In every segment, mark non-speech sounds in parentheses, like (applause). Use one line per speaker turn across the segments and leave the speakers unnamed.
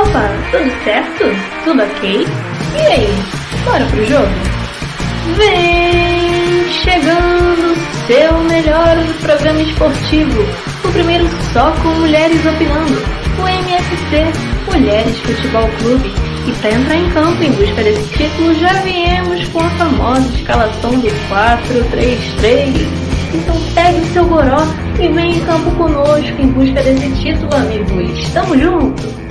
Opa, tudo certo? Tudo ok? E aí, bora pro jogo? Vem chegando seu melhor programa esportivo, o primeiro só com mulheres opinando, o MFC Mulheres Futebol Clube. E para entrar em campo em busca desse título, já viemos com a famosa escalação do 4-3-3 então pegue o seu goró e vem em campo conosco em busca desse título, amigos. Tamo junto!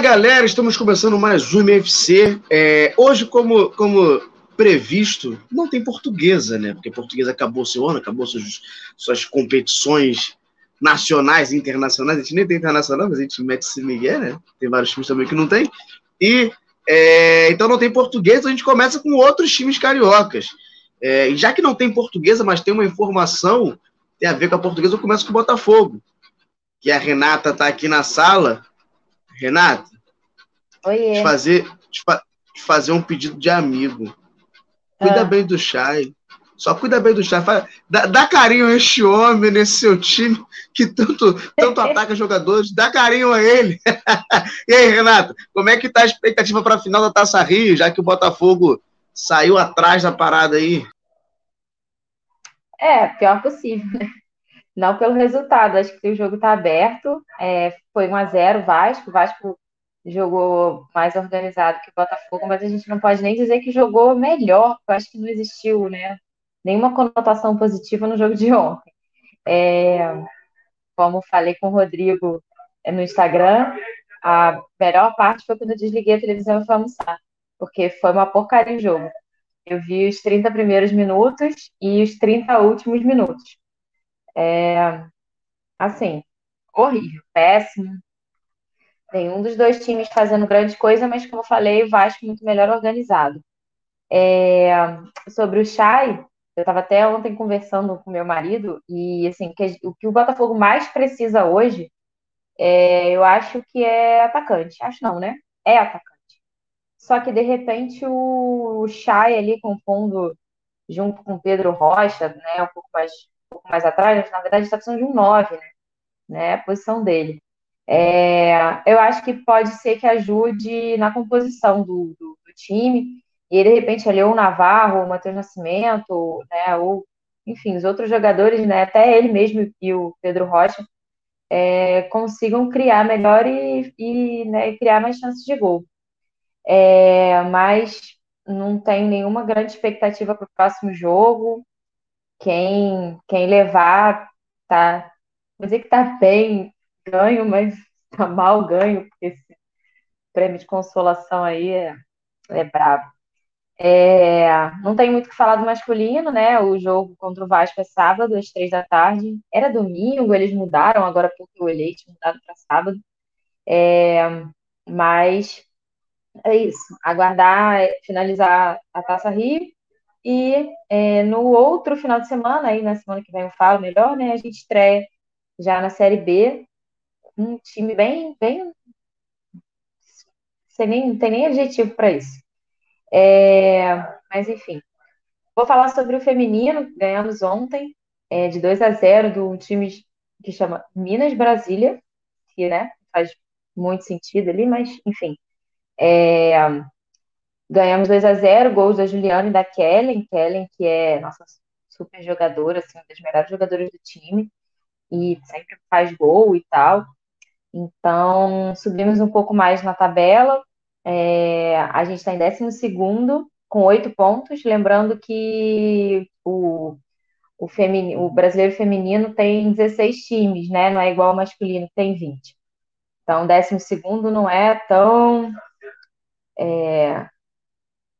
Galera, estamos começando mais um MFC. É, hoje, como, como previsto, não tem portuguesa, né? Porque portuguesa acabou seu ano, acabou suas, suas competições nacionais e internacionais. A gente nem tem internacional, mas a gente mete esse Miguel, né? Tem vários times também que não tem. E é, então não tem português, a gente começa com outros times cariocas. É, já que não tem portuguesa, mas tem uma informação, tem a ver com a portuguesa, eu começo com o Botafogo. Que a Renata está aqui na sala. Renata,
Oiê.
Te fazer, te, fa te fazer um pedido de amigo. Cuida
Ah.
bem do Chay. Só cuida bem do Chay. Dá, dá carinho a este homem nesse seu time que tanto, tanto (laughs) ataca jogadores. Dá carinho a ele. (laughs) e aí, Renato, como é que tá a expectativa para a final da Taça Rio, já que o Botafogo saiu atrás da parada aí?
É, pior possível, né? Não pelo resultado, acho que o jogo está aberto. É, foi 1 a 0 Vasco. O Vasco jogou mais organizado que o Botafogo, mas a gente não pode nem dizer que jogou melhor, porque acho que não existiu, né? Nenhuma conotação positiva no jogo de ontem. É, como falei com o Rodrigo é, no Instagram, a melhor parte foi quando eu desliguei a televisão e fui almoçar, porque foi uma porcaria o jogo. Eu vi os 30 primeiros minutos e os 30 últimos minutos. É, assim, horrível, péssimo. Nenhum dos dois times fazendo grande coisa, mas como eu falei, o Vasco muito melhor organizado. É, sobre o Chay, eu estava até ontem conversando com meu marido e assim, que o que o Botafogo mais precisa hoje, é, eu acho que é atacante. Acho não, né? É atacante. Só que de repente o Chay ali compondo junto com Pedro Rocha, né, um pouco mais, pouco mais atrás, na verdade está precisando de um 9, né, né, a posição dele. É, eu acho que pode ser que ajude na composição do, do, do time, e de repente ali ou o Navarro, o Matheus Nascimento, né, ou enfim, os outros jogadores, né, até ele mesmo e o Pedro Rocha, é, consigam criar melhor e, e né, criar mais chances de gol. É, mas não tenho nenhuma grande expectativa para o próximo jogo. Quem, quem levar, tá. Vou dizer que tá bem ganho, mas tá mal ganho, porque esse prêmio de consolação aí é, é brabo. É, não tem muito o que falar do masculino, né? O jogo contra o Vasco é sábado, às três da tarde. Era domingo, eles mudaram, agora porque o eleito mudaram para sábado. É, mas é isso, aguardar é, finalizar a Taça Rio e é, no outro final de semana, aí na semana que vem eu falo melhor, né? A gente estreia já na Série B, um time bem, bem, sem nem, não tem nem adjetivo para isso. É, mas enfim, vou falar sobre o feminino, ganhamos ontem é, de 2 a 0 do time que chama Minas Brasília, que né, faz muito sentido ali, mas enfim. É, ganhamos 2 a 0 gols da Juliana e da Kellen. Kellen, que é nossa super jogadora, assim, uma das melhores jogadoras do time, e sempre faz gol e tal. Então, subimos um pouco mais na tabela. É, a gente está em 12 com oito pontos. Lembrando que o, o, o brasileiro feminino tem 16 times, né? Não é igual ao masculino, tem 20. Então, 12 não é tão é,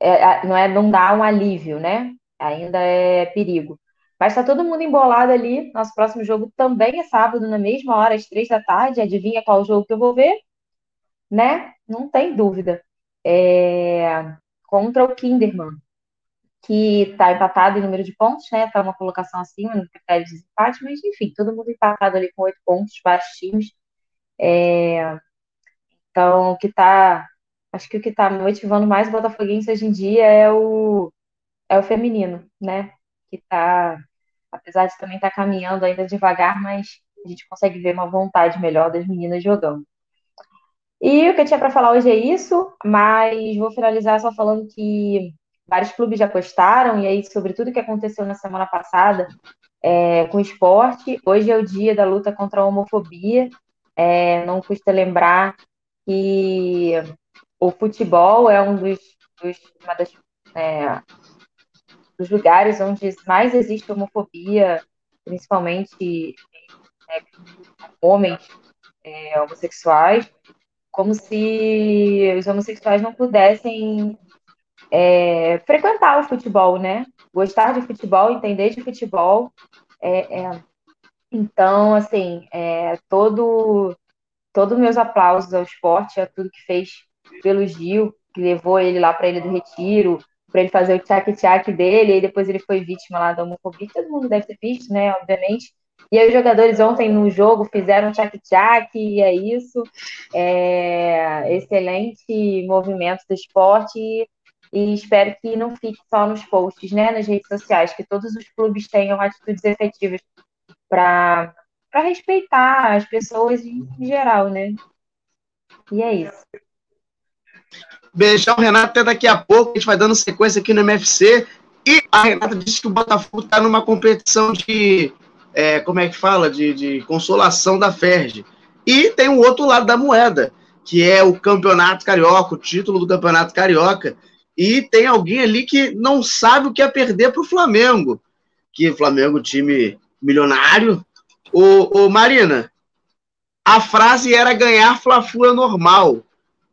é, não é não dá um alívio, né? Ainda é perigo. Mas tá todo mundo embolado ali. Nosso próximo jogo também é sábado, na mesma hora, às três da tarde. Adivinha qual jogo que eu vou ver? Né? Não tem dúvida. É... Contra o Kinderman, que tá empatado em número de pontos, né? Tá uma colocação acima no critério de desempate, mas enfim, todo mundo empatado ali com oito pontos, vários times. É... Então, que tá acho que o que está motivando mais o Botafoguense hoje em dia é o, é o feminino, né? Que está apesar de também estar tá caminhando ainda devagar, mas a gente consegue ver uma vontade melhor das meninas jogando. E o que eu tinha para falar hoje é isso, mas vou finalizar só falando que vários clubes já postaram, e aí sobre tudo que aconteceu na semana passada é, com o esporte. Hoje é o dia da luta contra a homofobia. É, não custa lembrar que o futebol é um dos, dos uma das, é, dos lugares onde mais existe homofobia, principalmente é, homens é, homossexuais como se os homossexuais não pudessem é, frequentar o futebol, né? Gostar de futebol, entender de futebol. É, é. Então, assim, é, todo todos meus aplausos ao esporte, a tudo que fez pelo Gil, que levou ele lá para ele do Retiro, para ele fazer o tchac-tchac dele, e depois ele foi vítima lá da homofobia, todo mundo deve ter visto, né, obviamente. E aí os jogadores ontem no jogo fizeram tchac-tchac, e é isso. É, excelente movimento do esporte e, e, espero que não fique só nos posts, né, nas redes sociais, que todos os clubes tenham atitudes efetivas para respeitar as pessoas em geral, né? E é isso.
Beijão, Renato, até daqui a pouco. A gente vai dando sequência aqui no MFC. E a Renata disse que o Botafogo está numa competição de é, como é que fala, de, de consolação da Ferge. E tem o outro lado da moeda, que é o campeonato carioca, o título do campeonato carioca. E tem alguém ali que não sabe o que é perder para o Flamengo. Que Flamengo, time milionário. O, o Marina, a frase era ganhar Fla-Flu é normal.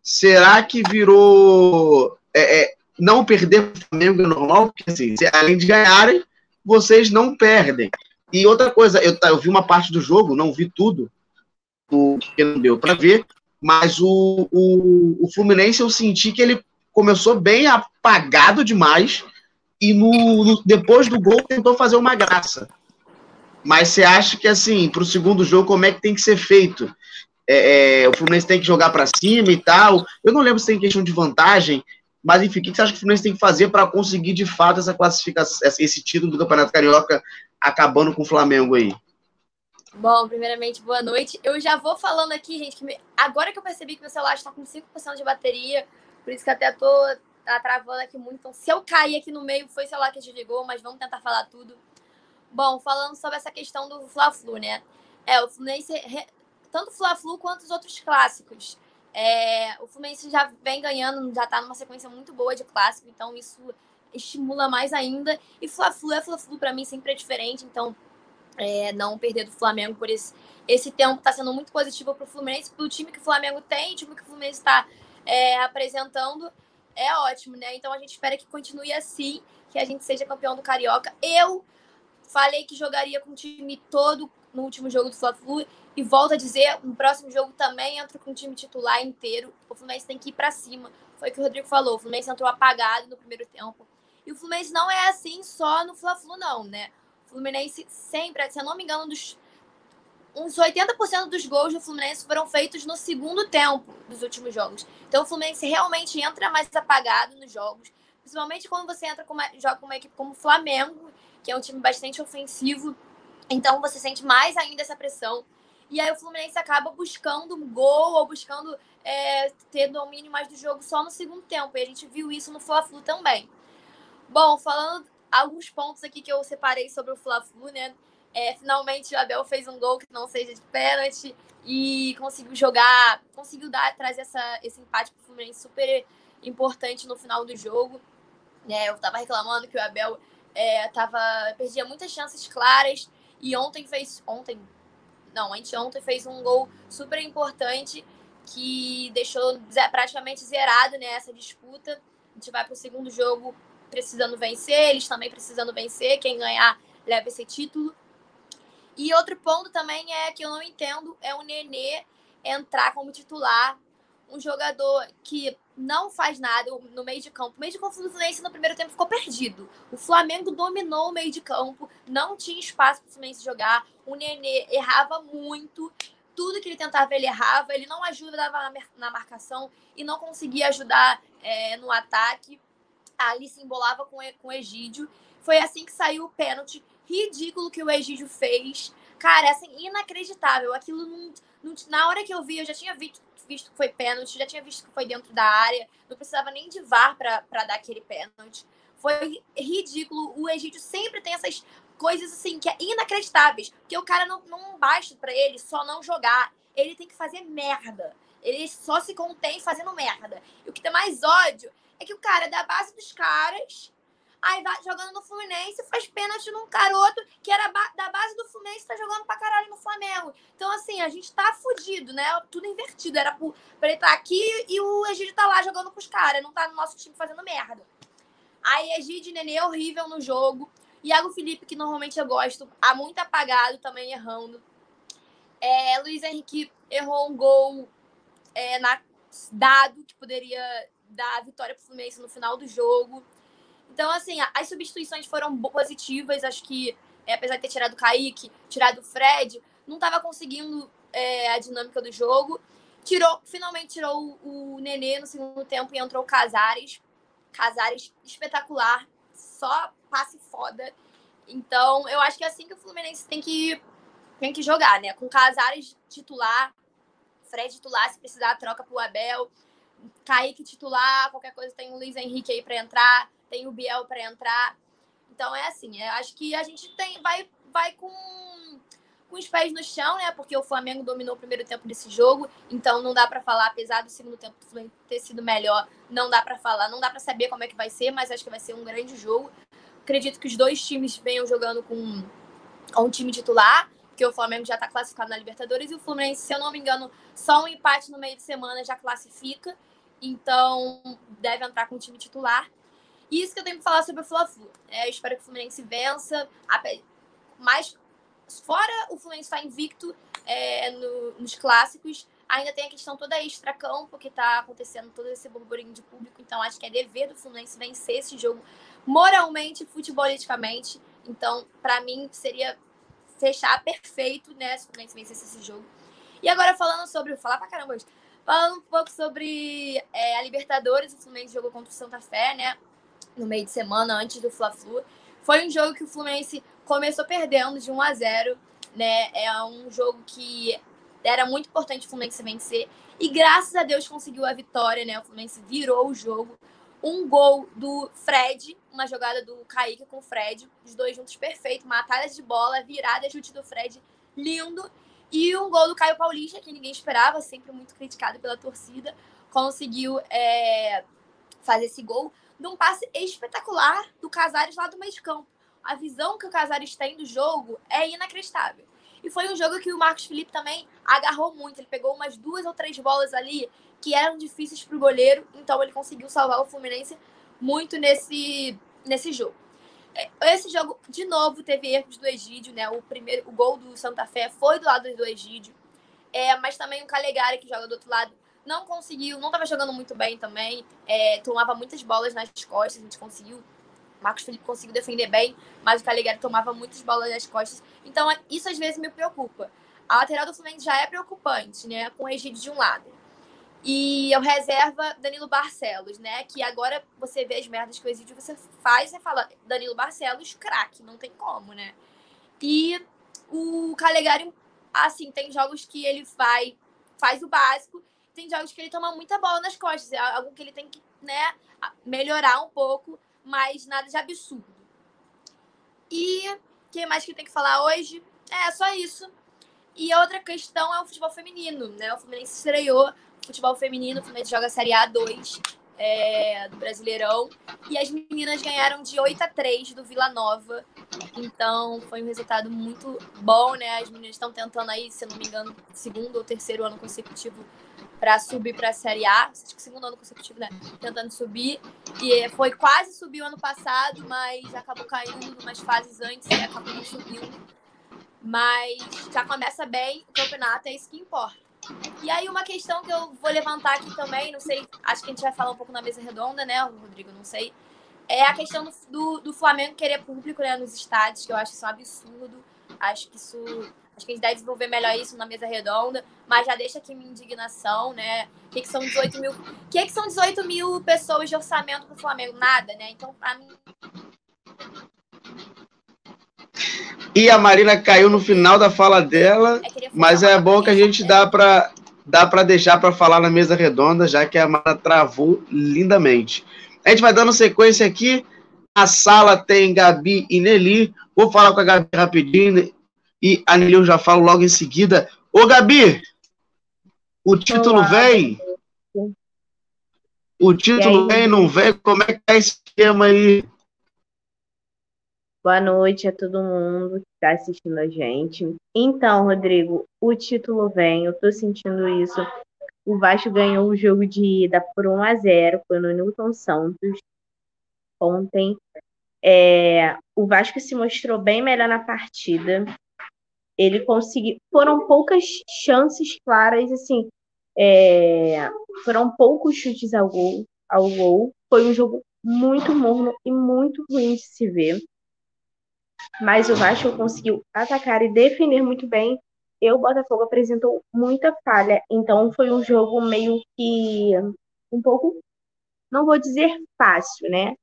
Será que virou é, é, não perder o Flamengo é normal? Porque assim, além de ganharem, vocês não perdem. E outra coisa, eu, eu vi uma parte do jogo, não vi tudo, porque não deu para ver, mas o, o, o Fluminense eu senti que ele começou bem apagado demais e no, no, depois do gol tentou fazer uma graça. Mas você acha que, assim, para o segundo jogo, como é que tem que ser feito? É, é, o Fluminense tem que jogar para cima e tal. Eu não lembro se tem questão de vantagem, mas enfim, o que você acha que o Fluminense tem que fazer para conseguir de fato essa classificação, esse título do Campeonato Carioca acabando com o Flamengo aí?
Bom, primeiramente, boa noite. Eu já vou falando aqui, gente, que me... agora que eu percebi que meu celular está com 5% de bateria, por isso que até tô tá travando aqui muito. Então, se eu cair aqui no meio, foi o celular que desligou, mas vamos tentar falar tudo. Bom, falando sobre essa questão do Fla-Flu, né? É, o Fluminense, tanto o Fla-Flu quanto os outros clássicos. É, o Fluminense já vem ganhando, já tá numa sequência muito boa de clássico, então isso estimula mais ainda. E Fla-Flu é Fla-Flu para mim sempre é diferente, então é, não perder do Flamengo por esse, esse tempo está sendo muito positivo para o Fluminense, pelo time que o Flamengo tem, o time que o Fluminense está é, apresentando, é ótimo, né? Então a gente espera que continue assim, que a gente seja campeão do Carioca. Eu falei que jogaria com o time todo no último jogo do Fla-Flu e volto a dizer, no próximo jogo também entro com o time titular inteiro. O Fluminense tem que ir para cima. Foi o que o Rodrigo falou. O Fluminense entrou apagado no primeiro tempo. E o Fluminense não é assim só no Fla-Flu, não, né? O Fluminense sempre, se eu não me engano, dos uns 80% dos gols do Fluminense foram feitos no segundo tempo dos últimos jogos. Então o Fluminense realmente entra mais apagado nos jogos, principalmente quando você entra com uma, joga com uma equipe como o Flamengo, que é um time bastante ofensivo. Então você sente mais ainda essa pressão. E aí o Fluminense acaba buscando um gol ou buscando é, ter domínio mais do jogo só no segundo tempo. E a gente viu isso no Fla-Flu também. Bom, falando alguns pontos aqui que eu separei sobre o Fla-Flu, né? É, finalmente o Abel fez um gol que não seja de pênalti e conseguiu jogar, conseguiu dar, trazer essa, esse empate para o Fluminense super importante no final do jogo. É, eu estava reclamando que o Abel é, tava, perdia muitas chances claras e ontem fez. Ontem. Não, anteontem fez um gol super importante que deixou praticamente zerado né, disputa. A gente vai para o segundo jogo precisando vencer, eles também precisando vencer. Quem ganhar leva esse título. E outro ponto também é que eu não entendo é o Nenê entrar como titular, um jogador que não faz nada no meio de campo. O meio de campo do Fluminense no primeiro tempo ficou perdido. O Flamengo dominou o meio de campo, não tinha espaço para o Fluminense jogar. O Nenê errava muito. Tudo que ele tentava, ele errava. Ele não ajudava na marcação e não conseguia ajudar é, no ataque. ali se embolava com, com o Egídio. Foi assim que saiu o pênalti ridículo que o Egídio fez. Cara, assim, inacreditável. Aquilo não, não, na hora que eu vi, eu já tinha visto, visto que foi pênalti, já tinha visto que foi dentro da área. Não precisava nem de VAR para dar aquele pênalti. Foi ridículo. O Egídio sempre tem essas coisas assim que é inacreditáveis. Porque o cara não, não basta para ele só não jogar. Ele tem que fazer merda. Ele só se contém fazendo merda. E o que tem mais ódio é que o cara é da base dos caras, aí vai jogando no Fluminense, faz pênalti num caroto que era da base do Fluminense, tá jogando pra caralho no Flamengo. Então, assim, a gente tá fudido, né? Tudo invertido. Era pra ele tá aqui e o Egídio tá lá jogando com os caras, não tá no nosso time fazendo merda. Aí, Egídio e Nenê horrível no jogo. Iago Felipe, que normalmente eu gosto, há muito apagado também errando. É, Luiz Henrique errou um gol é, na, dado que poderia dar a vitória para o Fluminense no final do jogo. Então, assim, as substituições foram positivas. Acho que, é, apesar de ter tirado o Kaique, tirado o Fred, não estava conseguindo é, a dinâmica do jogo. Tirou, finalmente tirou o, Nenê no segundo tempo e entrou o Casares. Casares espetacular, só passe foda. Então, eu acho que é assim que o Fluminense tem que, tem que jogar, né? Com Casares titular, Fred titular, se precisar, troca pro Abel. Kaique titular, qualquer coisa tem o Luiz Henrique aí para entrar, tem o Biel para entrar. Então é assim, eu acho que a gente tem vai vai com com os pés no chão, né? Porque o Flamengo dominou o primeiro tempo desse jogo, então não dá para falar, apesar do segundo tempo ter sido melhor, não dá para falar, não dá para saber como é que vai ser, mas acho que vai ser um grande jogo. Acredito que os dois times venham jogando com, com um time titular porque o Flamengo já está classificado na Libertadores e o Fluminense, se eu não me engano, só um empate no meio de semana já classifica. Então, deve entrar com o time titular. E isso que eu tenho que falar sobre o Fla-Flu. É, espero que o Fluminense vença. Mas, fora o Fluminense estar invicto é, no, nos clássicos, ainda tem a questão toda extra-campo que está acontecendo, todo esse burburinho de público. Então, acho que é dever do Fluminense vencer esse jogo moralmente futebolisticamente. Então, para mim, seria fechar perfeito, né? Se o Fluminense vencesse esse jogo. E agora falando sobre. Falar pra caramba hoje. Falando um pouco sobre é, a Libertadores, o Fluminense jogou contra o Santa Fé, né? No meio de semana, antes do Fla-Flu. Foi um jogo que o Fluminense começou perdendo de 1 a 0 né? É um jogo que era muito importante o Fluminense vencer. E graças a Deus conseguiu a vitória, né? O Fluminense virou o jogo um gol do Fred, uma jogada do Kaique com o Fred, os dois juntos perfeito, matada de bola, virada, chute do Fred, lindo. E um gol do Caio Paulista, que ninguém esperava, sempre muito criticado pela torcida, conseguiu é, fazer esse gol num passe espetacular do Casares lá do meio de campo. A visão que o Casares tem do jogo é inacreditável. E foi um jogo que o Marcos Felipe também agarrou muito. Ele pegou umas duas ou três bolas ali que eram difíceis para o goleiro, então ele conseguiu salvar o Fluminense muito nesse, nesse jogo. É, esse jogo, de novo, teve erros do Egídio, né? O primeiro, o gol do Santa Fé foi do lado do Egídio, é, mas também o Calegari, que joga do outro lado, não conseguiu, não estava jogando muito bem também, é, tomava muitas bolas nas costas, a gente conseguiu Marcos Felipe conseguiu defender bem, mas o Calegari tomava muitas bolas nas costas. Então, isso às vezes me preocupa. A lateral do Fluminense já é preocupante, né? Com o Egídio de um lado. E eu reserva Danilo Barcelos, né? Que agora você vê as merdas que o Exídio você faz e fala Danilo Barcelos, craque, não tem como, né? E o Calegari, assim, tem jogos que ele vai, faz o básico, tem jogos que ele toma muita bola nas costas, é algo que ele tem que, né, melhorar um pouco, mas nada de absurdo. E o que mais que tem que falar hoje? É só isso. E outra questão é o futebol feminino, né? O Fluminense estreou futebol feminino, o Fluminense joga a Série A2 é, do Brasileirão. E as meninas ganharam de 8 a 3 do Vila Nova. Então foi um resultado muito bom, né? As meninas estão tentando aí, se não me engano, segundo ou terceiro ano consecutivo para subir para a Série A. Acho que segundo ano consecutivo, né? Tentando subir. E foi quase subir o ano passado, mas acabou caindo umas fases antes e acabou não subindo. Mas já começa bem o campeonato, é isso que importa. E aí, uma questão que eu vou levantar aqui também, não sei, acho que a gente vai falar um pouco na mesa redonda, né, Rodrigo? Não sei. É a questão do, do, do Flamengo querer público né, nos estádios, que eu acho isso um absurdo. Acho que isso Acho que a gente deve desenvolver melhor isso na mesa redonda, mas já deixa aqui minha indignação, né? O que, que são 18 mil. O que, que são 18 mil pessoas de orçamento pro Flamengo? Nada, né? Então, pra mim.
E a Marina caiu no final da fala dela, é mas é bom que a gente dá para dá para deixar para falar na mesa redonda, já que a Mara travou lindamente. A gente vai dando sequência aqui. A sala tem Gabi e Nelly. Vou falar com a Gabi rapidinho e a Nelly eu já falo logo em seguida. Ô, Gabi, o título Olá. vem? O título vem, não vem? Como é que é esse esquema aí?
Boa noite a todo mundo que está assistindo a gente. Então, Rodrigo, o título vem, eu estou sentindo isso. O Vasco ganhou o jogo de ida por 1 a 0 foi no Newton Santos ontem. É, o Vasco se mostrou bem melhor na partida. Ele conseguiu. Foram poucas chances claras, assim. É, foram poucos chutes ao gol, ao gol. Foi um jogo muito morno e muito ruim de se ver mas o Vasco conseguiu atacar e defender muito bem. E o Botafogo apresentou muita falha, então foi um jogo meio que um pouco, não vou dizer fácil, né?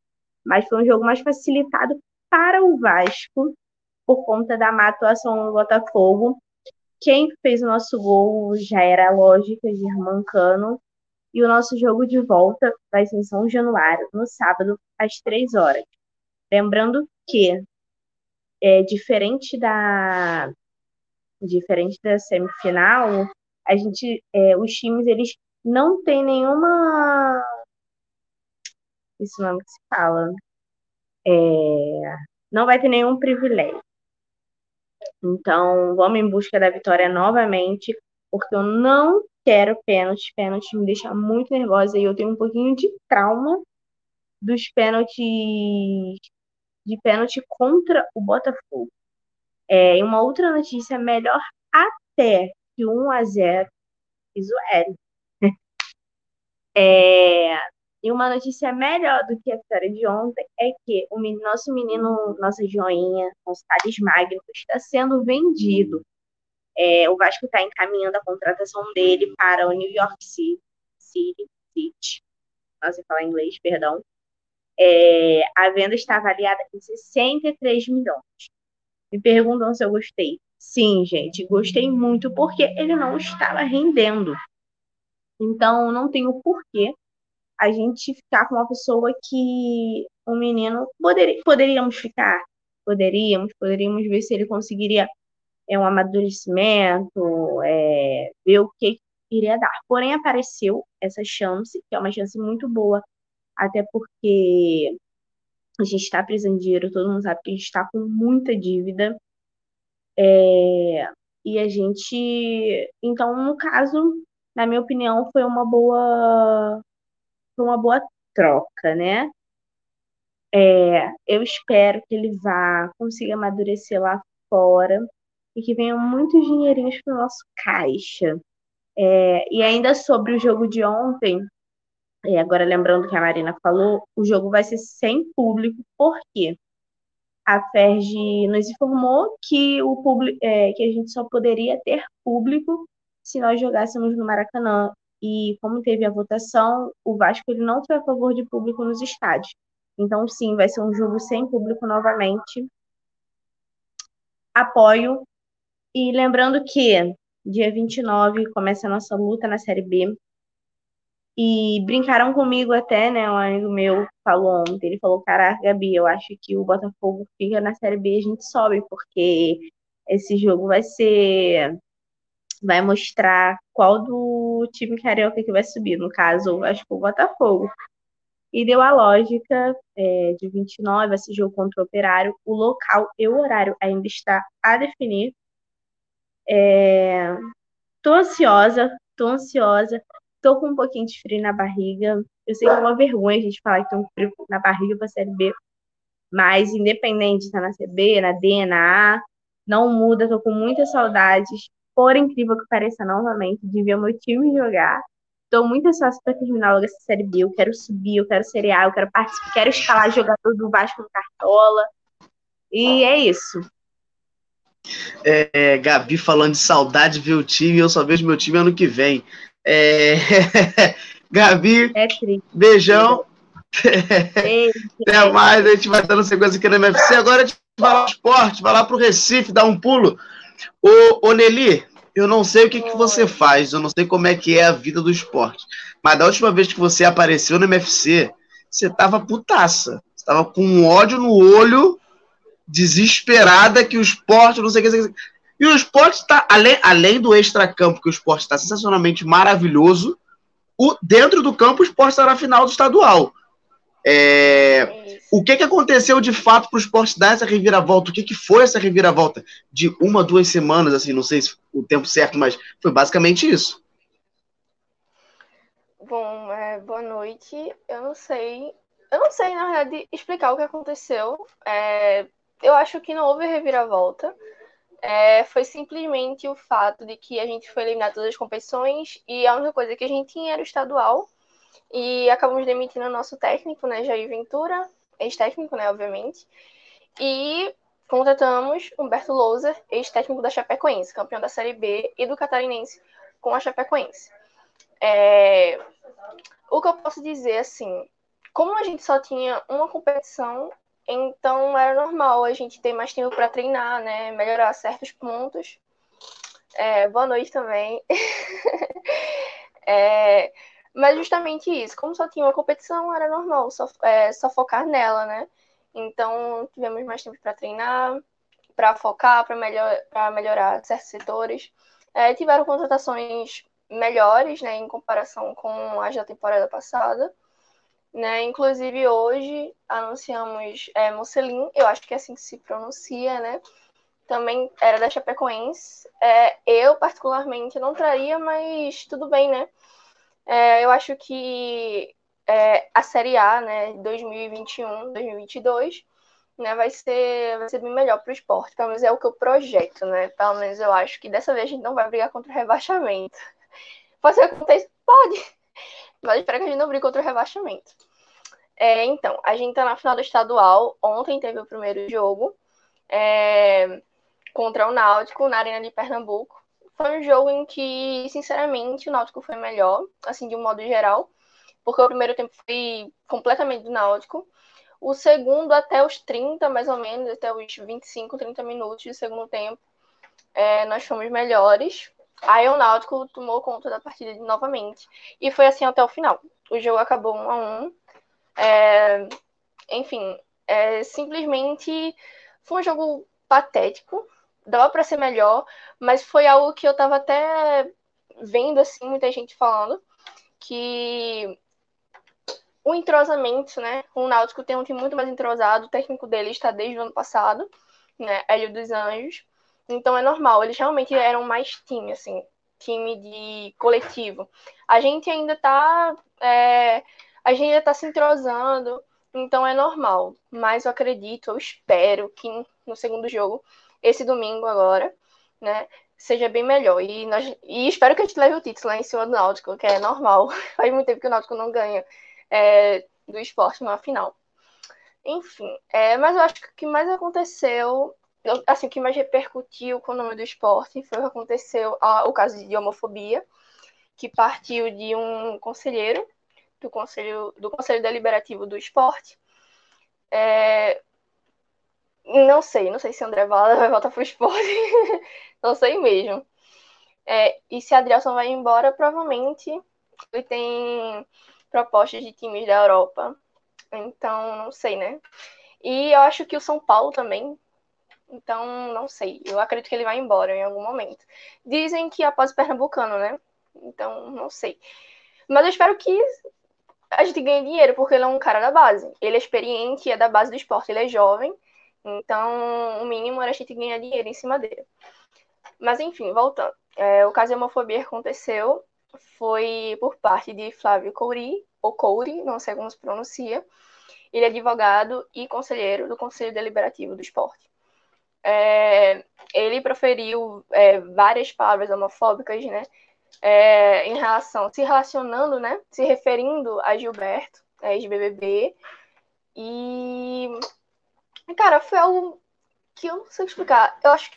Mas foi um jogo mais facilitado para o Vasco por conta da má atuação do Botafogo. Quem fez o nosso gol já era lógica, Germancano. E o nosso jogo de volta vai ser em São Januário, no sábado, às três horas. Lembrando que é, diferente da diferente da semifinal, a gente, é, os times eles não têm nenhuma esse nome que se fala, é, não vai ter nenhum privilégio. Então, vamos em busca da vitória novamente, porque eu não quero pênalti. Pênalti me deixa muito nervosa e eu tenho um pouquinho de trauma dos pênaltis de pênalti contra o Botafogo. É, e uma outra notícia melhor até que 1 a 0 fiz o L. (laughs) É, e uma notícia melhor do que a vitória de ontem é que o nosso menino, nossa joinha, nosso Thales Magno, está sendo vendido. É, o Vasco está encaminhando a contratação dele para o New York City, City, City. Não sei falar inglês, perdão. É, a venda está avaliada em 63 milhões. Me perguntam se eu gostei. Sim, gente, gostei muito porque ele não estava rendendo. Então, não tem o porquê a gente ficar com uma pessoa que um menino poderia, poderíamos ficar, poderíamos, poderíamos ver se ele conseguiria é, um amadurecimento, é, ver o que iria dar. Porém, apareceu essa chance, que é uma chance muito boa até porque a gente está precisando de dinheiro, todo mundo sabe que a gente está com muita dívida. É, e a gente. Então, no caso, na minha opinião, foi uma boa. Foi uma boa troca, né? É, eu espero que ele vá, consiga amadurecer lá fora e que venham muitos dinheirinhos para o nosso caixa. É, e ainda sobre o jogo de ontem, e agora, lembrando que a Marina falou, o jogo vai ser sem público, porque a FERJ nos informou que, o público, é, que a gente só poderia ter público se nós jogássemos no Maracanã. E como teve a votação, o Vasco ele não foi a favor de público nos estádios. Então, sim, vai ser um jogo sem público novamente. Apoio. E lembrando que dia 29 começa a nossa luta na Série B. E brincaram comigo até, né? Um amigo meu falou ontem, ele falou, caraca, Gabi, eu acho que o Botafogo fica na Série B e a gente sobe, porque esse jogo vai ser. Vai mostrar qual do time carioca que vai subir. No caso, acho que o Botafogo. E deu a lógica é, de 29, esse jogo contra o Operário. O local e o horário ainda está a definir. É, tô ansiosa, tô ansiosa. Tô com um pouquinho de frio na barriga. Eu sei que é uma vergonha a gente falar que tem um frio na barriga pra Série B. Mas, independente de estar na CB, na D, na A, não muda. Tô com muitas saudades. Por incrível que pareça, novamente, de ver o meu time jogar. Tô muito ansiosa para terminar logo essa Série B. Eu quero subir, eu quero ser A, eu quero participar, quero escalar jogador do Vasco no Cartola. E é isso.
É, Gabi falando de saudade de ver o time, eu só vejo meu time ano que vem. É... (laughs) Gabi,
é
beijão. Até mais, a gente vai dando sequência aqui no MFC. Agora a gente vai lá pro esporte, vai lá pro Recife, dar um pulo. Ô, ô Nelly, eu não sei o que, que você faz, eu não sei como é que é a vida do esporte. Mas da última vez que você apareceu no MFC, você tava putaça. Você tava com um ódio no olho, desesperada que o esporte, não sei o que. E o esporte está, além, além do extra-campo, que o esporte está sensacionalmente maravilhoso, o, dentro do campo o esporte está na final do estadual. É, o que, que aconteceu de fato para o esporte dar essa reviravolta? O que, que foi essa reviravolta? De uma, duas semanas, assim, não sei se o tempo certo, mas foi basicamente isso.
Bom, é, boa noite. Eu não sei. Eu não sei, na verdade, explicar o que aconteceu. É, eu acho que não houve reviravolta. É, foi simplesmente o fato de que a gente foi eliminado todas as competições e a única coisa que a gente tinha era o estadual. E acabamos demitindo o nosso técnico, né, Jair Ventura, ex-técnico, né, obviamente. E contratamos Humberto Louser, ex-técnico da Chapecoense, campeão da Série B e do Catarinense com a Chapecoense. É... O que eu posso dizer, assim, como a gente só tinha uma competição, então era normal a gente ter mais tempo para treinar, né, melhorar certos pontos. É... Boa noite também. (laughs) é... Mas justamente isso, como só tinha uma competição, era normal só, é, só focar nela, né? Então tivemos mais tempo para treinar, para focar, para melhor, melhorar certos setores. É, tiveram contratações melhores, né, em comparação com as da temporada passada. Né? Inclusive hoje anunciamos é, Mocelin, eu acho que é assim que se pronuncia, né? Também era da Chapecoense. É, eu, particularmente, não traria, mas tudo bem, né? É, eu acho que é, a Série A, né, 2021, 2022, né, vai ser, vai ser bem melhor para o esporte. Pelo menos é o que eu projeto, né? Pelo menos eu acho que dessa vez a gente não vai brigar contra o rebaixamento. (laughs) Pode ser que aconteça? Pode. Mas espero que a gente não brigue contra o rebaixamento. É, então, a gente tá na final do estadual. Ontem teve o primeiro jogo é, contra o Náutico na Arena de Pernambuco. Foi um jogo em que, sinceramente, o Náutico foi melhor, assim, de um modo geral, porque o primeiro tempo foi completamente do Náutico. O segundo, até os 30, mais ou menos, até os 25, 30 minutos do segundo tempo, é, nós fomos melhores. Aí o Náutico tomou conta da partida novamente. E foi assim até o final. O jogo acabou 1 a 1 é, Enfim, é, simplesmente foi um jogo patético dava para ser melhor, mas foi algo que eu tava até vendo assim muita gente falando que o entrosamento, né? O Náutico tem um time muito mais entrosado, o técnico dele está desde o ano passado, né? Hélio dos Anjos. Então é normal, eles realmente eram mais time, assim, time de coletivo. A gente ainda tá. É, a gente ainda tá se entrosando, então é normal. Mas eu acredito, eu espero que no segundo jogo esse domingo agora, né? Seja bem melhor. E, nós, e espero que a gente leve o título lá em cima do Náutico, que é normal. (laughs) Faz muito tempo que o Náutico não ganha é, do esporte numa final. Enfim, é, mas eu acho que o que mais aconteceu, assim, o que mais repercutiu com o nome do esporte foi o que aconteceu, a, o caso de homofobia, que partiu de um conselheiro do Conselho, do conselho Deliberativo do Esporte, é, não sei, não sei se André Valada vai voltar pro esporte. (laughs) não sei mesmo. É, e se Adrielson vai embora, provavelmente ele tem propostas de times da Europa. Então, não sei, né? E eu acho que o São Paulo também. Então, não sei. Eu acredito que ele vai embora em algum momento. Dizem que após o Pernambucano, né? Então, não sei. Mas eu espero que a gente ganhe dinheiro, porque ele é um cara da base. Ele é experiente, é da base do esporte, ele é jovem. Então, o mínimo era a gente ganhar dinheiro em cima dele. Mas, enfim, voltando. É, o caso de homofobia aconteceu foi por parte de Flávio Couri, ou Couri, não sei como se pronuncia. Ele é advogado e conselheiro do Conselho Deliberativo do Esporte. É, ele proferiu é, várias palavras homofóbicas, né? É, em relação, se relacionando, né? Se referindo a Gilberto, ex-BBB. E Cara, foi algo que eu não sei explicar. Eu acho que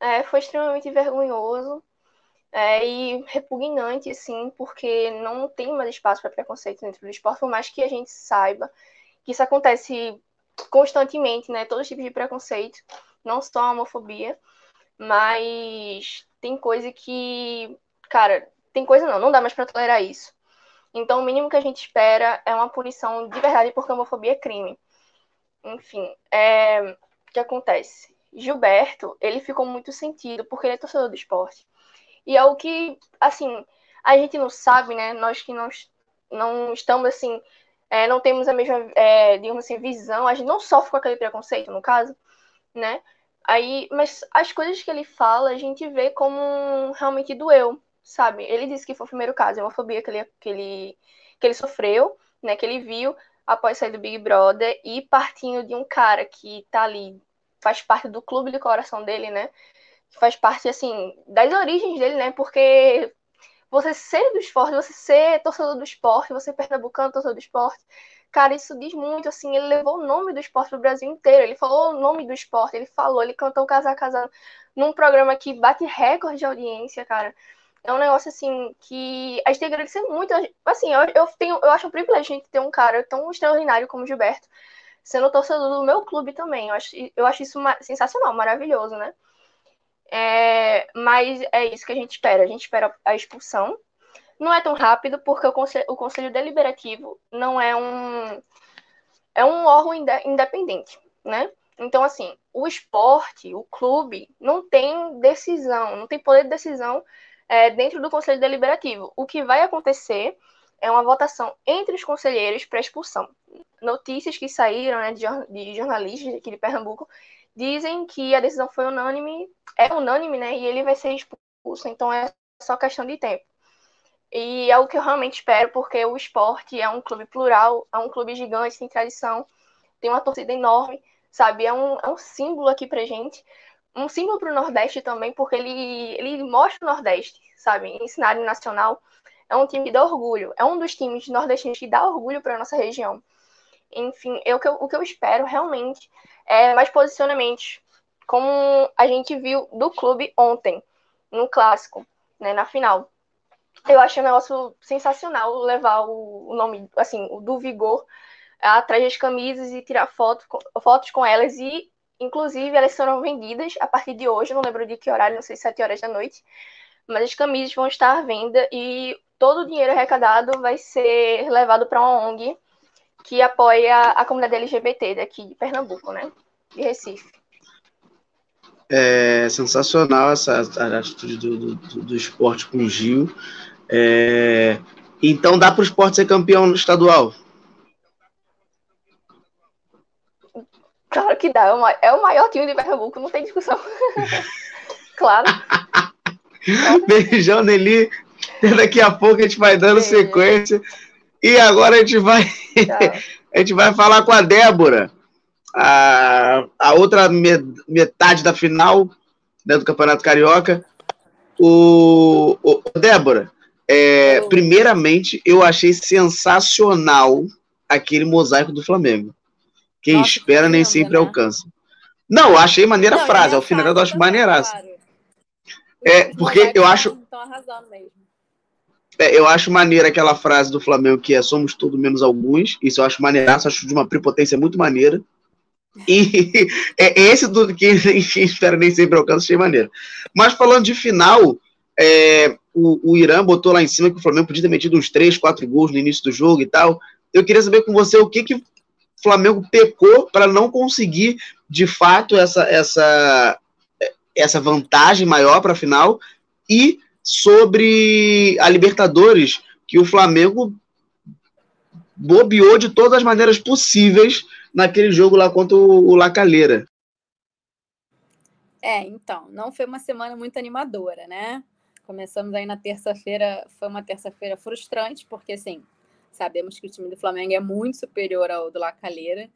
é, foi extremamente vergonhoso é, e repugnante, sim, porque não tem mais espaço para preconceito dentro do esporte, por mais que a gente saiba que isso acontece constantemente, né? Todo tipo de preconceito, não só a homofobia, mas tem coisa que, cara, tem coisa não, não dá mais para tolerar isso. Então, o mínimo que a gente espera é uma punição de verdade, porque homofobia é crime. Enfim, é... o que acontece? Gilberto, ele ficou muito sentido, porque ele é torcedor do esporte. E é o que, assim, a gente não sabe, né? Nós que não, não estamos, assim, é, não temos a mesma, é, digamos assim, visão, a gente não sofre com aquele preconceito, no caso, né? Aí, mas as coisas que ele fala, a gente vê como realmente doeu, sabe? Ele disse que foi o primeiro caso, a homofobia que ele, que ele, que ele sofreu, né? Que ele viu após sair do Big Brother e partindo de um cara que tá ali, faz parte do clube de coração dele, né? Faz parte, assim, das origens dele, né? Porque você ser do esporte, você ser torcedor do esporte, você pernambucano, torcedor do esporte, cara, isso diz muito, assim, ele levou o nome do esporte pro Brasil inteiro, ele falou o nome do esporte, ele falou, ele cantou Casar Casando num programa que bate recorde de audiência, cara. É um negócio, assim, que a gente tem que agradecer muito. Assim, eu, eu, tenho, eu acho um privilégio a gente ter um cara tão extraordinário como o Gilberto, sendo torcedor do meu clube também. Eu acho, eu acho isso sensacional, maravilhoso, né? É, mas é isso que a gente espera. A gente espera a expulsão. Não é tão rápido, porque o Conselho, o conselho Deliberativo não é um, é um órgão independente, né? Então, assim, o esporte, o clube, não tem decisão, não tem poder de decisão é, dentro do Conselho Deliberativo. O que vai acontecer é uma votação entre os conselheiros para expulsão. Notícias que saíram né, de, jornalistas aqui de Pernambuco dizem que a decisão foi unânime, é unânime, né? E ele vai ser expulso, então é só questão de tempo. E é o que eu realmente espero, porque o esporte é um clube plural, é um clube gigante, tem tradição, tem uma torcida enorme, sabe? É um, é um símbolo aqui pra gente. Um símbolo pro Nordeste também, porque ele, ele mostra o Nordeste, sabe? Em cenário nacional. É um time que dá orgulho. É um dos times nordestinos que dá orgulho para nossa região. Enfim, eu, o que eu espero realmente é, mais posicionamentos, como a gente viu do clube ontem, no clássico, né, na final. Eu achei um negócio sensacional levar o, o nome, assim, o do Vigor atrás das camisas e tirar foto, fotos com elas e inclusive elas serão vendidas a partir de hoje, não lembro de que horário, não sei, sete horas da noite, mas as camisas vão estar à venda e todo o dinheiro arrecadado vai ser levado para uma ONG que apoia a comunidade LGBT daqui de Pernambuco, né? De Recife.
É sensacional essa atitude do, do, do esporte com o Gil. É, então dá para o esporte ser campeão estadual?
Claro que dá. É o maior time de Pernambuco, não tem discussão. (laughs) claro.
Beijão, Nelly. Daqui a pouco a gente vai dando sequência. E agora a gente vai (laughs) a gente vai falar com a Débora, a, a outra metade da final né, do Campeonato Carioca. O, o Débora, é, primeiramente eu achei sensacional aquele mosaico do Flamengo. Quem Nossa, espera nem sempre né? alcança. Não, achei maneira a frase, ao final eu acho maneiraça. Claro. É, porque eu acho. Estão arrasando mesmo. É, eu acho maneira aquela frase do Flamengo que é somos tudo menos alguns. Isso eu acho maneiraço, acho de uma prepotência muito maneira. E (laughs) é esse do que (laughs) enfim, espera nem sempre alcança, achei maneiro. Mas falando de final, é, o, o Irã botou lá em cima que o Flamengo podia ter metido uns 3, 4 gols no início do jogo e tal. Eu queria saber com você o que, que o Flamengo pecou para não conseguir, de fato, essa, essa, essa vantagem maior para a final e sobre a Libertadores, que o Flamengo bobeou de todas as maneiras possíveis naquele jogo lá contra o, Lacaleira.
É, então, não foi uma semana muito animadora, né? Começamos aí na terça-feira, foi uma terça-feira frustrante, porque assim, sabemos que o time do Flamengo é muito superior ao do Lacaleira.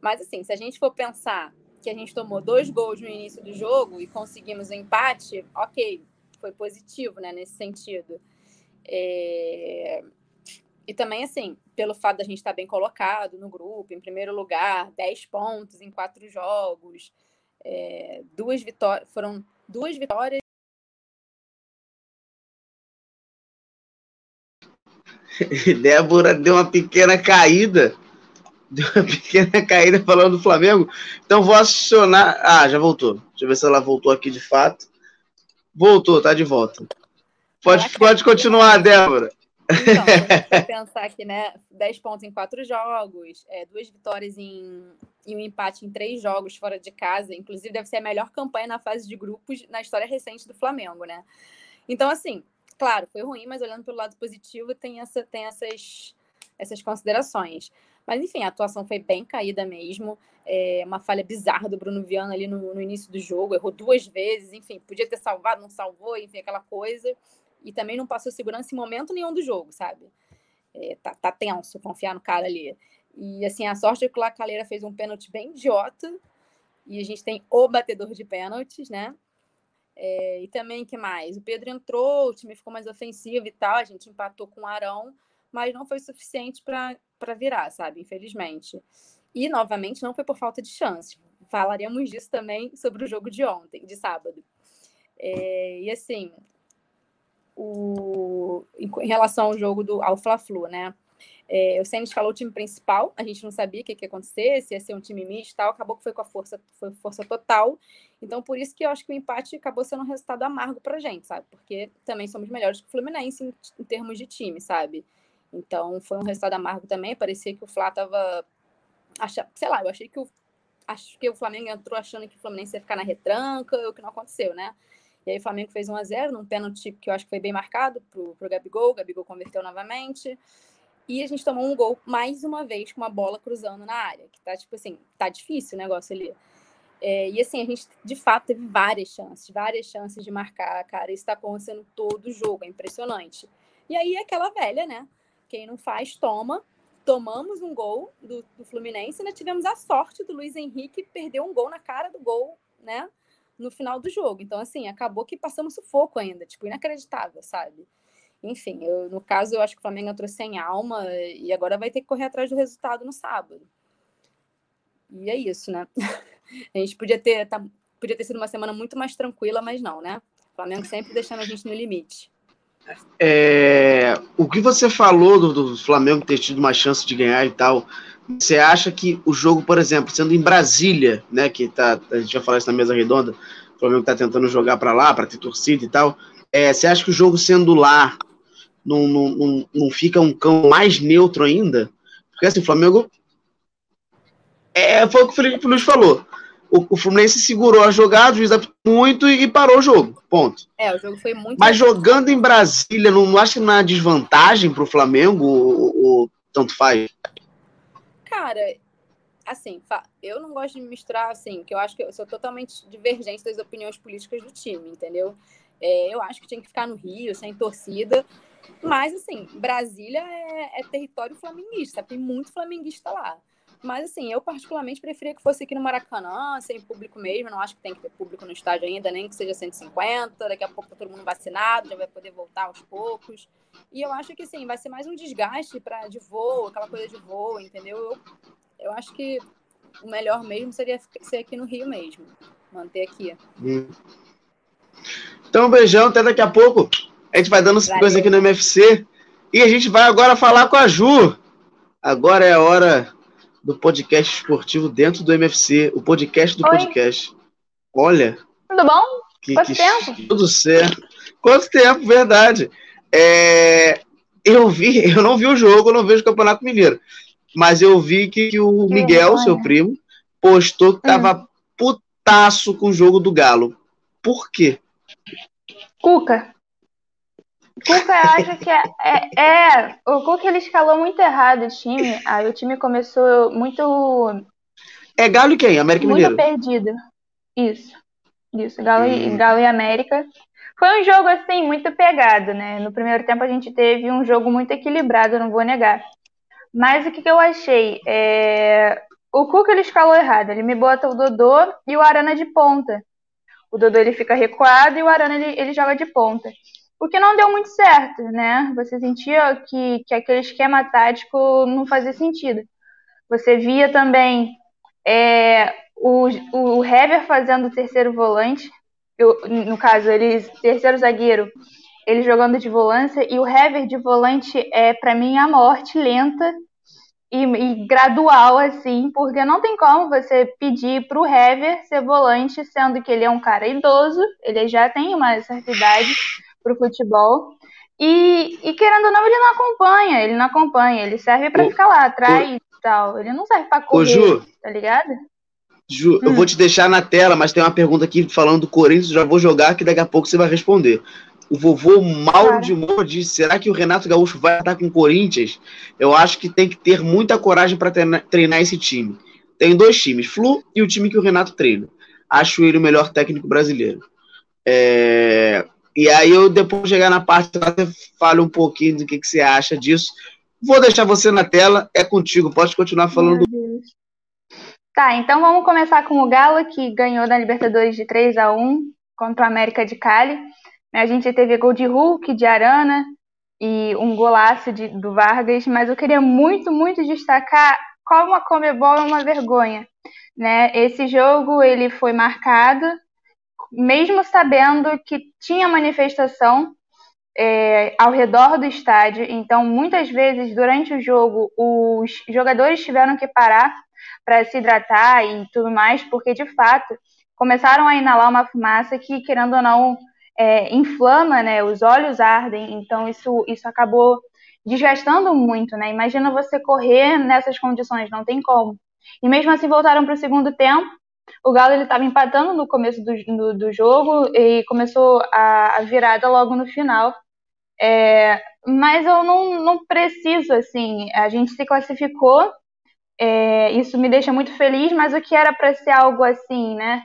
Mas assim, se a gente for pensar que a gente tomou dois gols no início do jogo e conseguimos o um empate, ok, foi positivo, né, nesse sentido. É... E também, assim, pelo fato da gente estar bem colocado no grupo, em primeiro lugar, 10 pontos em quatro jogos, é... duas vitórias, foram duas vitórias.
Débora deu uma pequena caída. Deu uma (laughs) pequena caída falando do Flamengo. Então vou acionar. Ah, já voltou. Deixa eu ver se ela voltou aqui de fato. Voltou, tá de volta. Pode, pode continuar, Débora.
Então, (laughs) pensar aqui, né? 10 pontos em quatro jogos, é, duas vitórias em, e um empate em três jogos fora de casa. Inclusive, deve ser a melhor campanha na fase de grupos na história recente do Flamengo, né? Então, assim, claro, foi ruim, mas olhando pelo lado positivo, tem, essa, tem essas, essas considerações. Mas, enfim, a atuação foi bem caída mesmo. É uma falha bizarra do Bruno Viana ali no, no início do jogo, errou duas vezes, enfim, podia ter salvado, não salvou, enfim, aquela coisa e também não passou segurança em momento nenhum do jogo, sabe? É, tá, tá, tenso confiar no cara ali. E assim, a sorte é que o Lacaleira fez um pênalti bem idiota. E a gente tem o batedor de pênaltis, né? É, e também, que mais? O Pedro entrou, o time ficou mais ofensivo e tal. A gente empatou com o Arão, mas não foi suficiente para virar, sabe? Infelizmente. E, novamente, não foi por falta de chance. Falaremos disso também sobre o jogo de ontem, de sábado. É, e assim, o, em relação ao jogo do ao Fla-Flu, né? É, o Senna escalou o time principal, a gente não sabia o que, que ia acontecer, se ia ser um time misto e tal, acabou que foi com a força, foi força total. Então, por isso que eu acho que o empate acabou sendo um resultado amargo pra gente, sabe? Porque também somos melhores que o Fluminense em, em termos de time, sabe? Então, foi um resultado amargo também. Parecia que o Flá tava. Acha, sei lá, eu achei que o. Acho que o Flamengo entrou achando que o Fluminense ia ficar na retranca, o que não aconteceu, né? E aí o Flamengo fez 1 a 0 num pênalti que eu acho que foi bem marcado pro, pro Gabigol. O Gabigol converteu novamente. E a gente tomou um gol mais uma vez com uma bola cruzando na área. Que tá, tipo assim, tá difícil o negócio ali. É, e assim, a gente de fato teve várias chances, várias chances de marcar, cara. Isso tá acontecendo todo o jogo, é impressionante. E aí aquela velha, né? Quem não faz, toma. Tomamos um gol do, do Fluminense ainda tivemos a sorte do Luiz Henrique perder um gol na cara do gol, né? no final do jogo. Então, assim, acabou que passamos sufoco ainda, tipo, inacreditável, sabe? Enfim, eu, no caso, eu acho que o Flamengo entrou sem alma e agora vai ter que correr atrás do resultado no sábado. E é isso, né? (laughs) A gente podia ter, tá, podia ter sido uma semana muito mais tranquila, mas não, né? O Flamengo sempre deixando a gente no limite.
É, o que você falou do, do, Flamengo ter tido uma chance de ganhar e tal, você acha que o jogo, por exemplo, sendo em Brasília, né, que tá, a gente vai falar isso na mesa redonda, o Flamengo está tentando jogar para lá, para ter torcida e tal, é, você acha que o jogo sendo lá não, não, não, não fica um cão mais neutro ainda? Porque assim, o Flamengo é, foi o que o Felipe Luiz falou o, o Fluminense segurou a jogada, o juiz muito e, e, parou o jogo. Ponto.
É, o jogo foi muito.
Mas jogando em Brasília, não, não acha que é desvantagem para o Flamengo ou, ou tanto faz?
Cara, assim, eu não gosto de misturar, assim, que eu acho que eu sou totalmente divergente das opiniões políticas do time, entendeu? É, eu acho que tinha que ficar no Rio, sem torcida. Mas, assim, Brasília é, é território flamenguista, tem muito flamenguista lá. Mas, assim, eu particularmente preferia que fosse aqui no Maracanã, sem público mesmo. Não acho que tem que ter público no estádio ainda, nem que seja 150. Daqui a pouco tá todo mundo vacinado, já vai poder voltar aos poucos. E eu acho que, assim, vai ser mais um desgaste pra, de voo, aquela coisa de voo, entendeu? Eu, eu acho que o melhor mesmo seria ser aqui no Rio mesmo. Manter aqui.
Hum. Então, um beijão, até daqui a pouco. A gente vai dando Valeu. coisas aqui no MFC. E a gente vai agora falar com a Ju. Agora é a hora do podcast esportivo dentro do MFC, o podcast do Oi. podcast. Olha.
Tudo bom?
Que, Quanto que, tempo? Tudo certo. Quanto tempo, verdade. É, eu vi, eu não vi o jogo, eu não vejo o Campeonato Mineiro. Mas eu vi que, que o Miguel, seu primo, postou que tava hum. putaço com o jogo do Galo. Por quê?
Cuca. Cuca acha que é, é, é, O Cuca ele escalou muito errado o time. Aí o time começou muito.
É Galo e quem? América
muito
Mineiro.
perdido. Isso. Isso, Galo, hum. e, Galo e América. Foi um jogo, assim, muito pegado, né? No primeiro tempo a gente teve um jogo muito equilibrado, não vou negar. Mas o que, que eu achei? É... O Cuca ele escalou errado. Ele me bota o Dodô e o Arana de ponta. O Dodô ele fica recuado e o Arana ele, ele joga de ponta o que não deu muito certo, né? Você sentia que, que aquele esquema tático não fazia sentido. Você via também é, o, o Hever fazendo o terceiro volante,
eu, no caso, ele terceiro zagueiro, ele jogando de volância, e o Hever de volante é, para mim, a morte lenta e, e, gradual, assim, porque não tem como você pedir para o Hever ser volante, sendo que ele é um cara idoso, ele já tem uma certa idade para o futebol. E, e, querendo ou não, ele não acompanha, ele não acompanha, ele serve para ficar lá atrás o, e tal. Ele não serve para correr, ô, Ju, tá ligado?
Ju, hum. eu vou te deixar na tela, mas tem uma pergunta aqui falando do Corinthians, já vou jogar que daqui a pouco você vai responder. O vovô Mauro claro. de Moura diz: será que o Renato Gaúcho vai estar com o Corinthians? Eu acho que tem que ter muita coragem para treinar, treinar esse time. Tem dois times, Flu e o time que o Renato treina. Acho ele o melhor técnico brasileiro. É... E aí eu depois chegar na parte lá, você fala um pouquinho do que, que você acha disso. Vou deixar você na tela, é contigo, pode continuar falando.
Tá, então vamos começar com o Galo, que ganhou da Libertadores de 3 a 1 contra o América de Cali. A gente teve gol de Hulk, de Arana e um golaço de, do Vargas, mas eu queria muito, muito destacar como a Comebol é uma vergonha. Né? Esse jogo ele foi marcado, mesmo sabendo que tinha manifestação é, ao redor do estádio, então muitas vezes durante o jogo os jogadores tiveram que parar para se hidratar e tudo mais, porque de fato começaram a inalar uma fumaça que, querendo ou não, é, inflama, né? Os olhos ardem, então isso, isso acabou desgastando muito, né? Imagina você correr nessas condições, não tem como. E mesmo assim voltaram para o segundo tempo. O Galo ele estava empatando no começo do, do, do, jogo e começou a, a virada logo no final. É, mas eu não, não preciso, assim, a gente se classificou é, isso me deixa muito feliz, mas o que era para ser algo assim, né?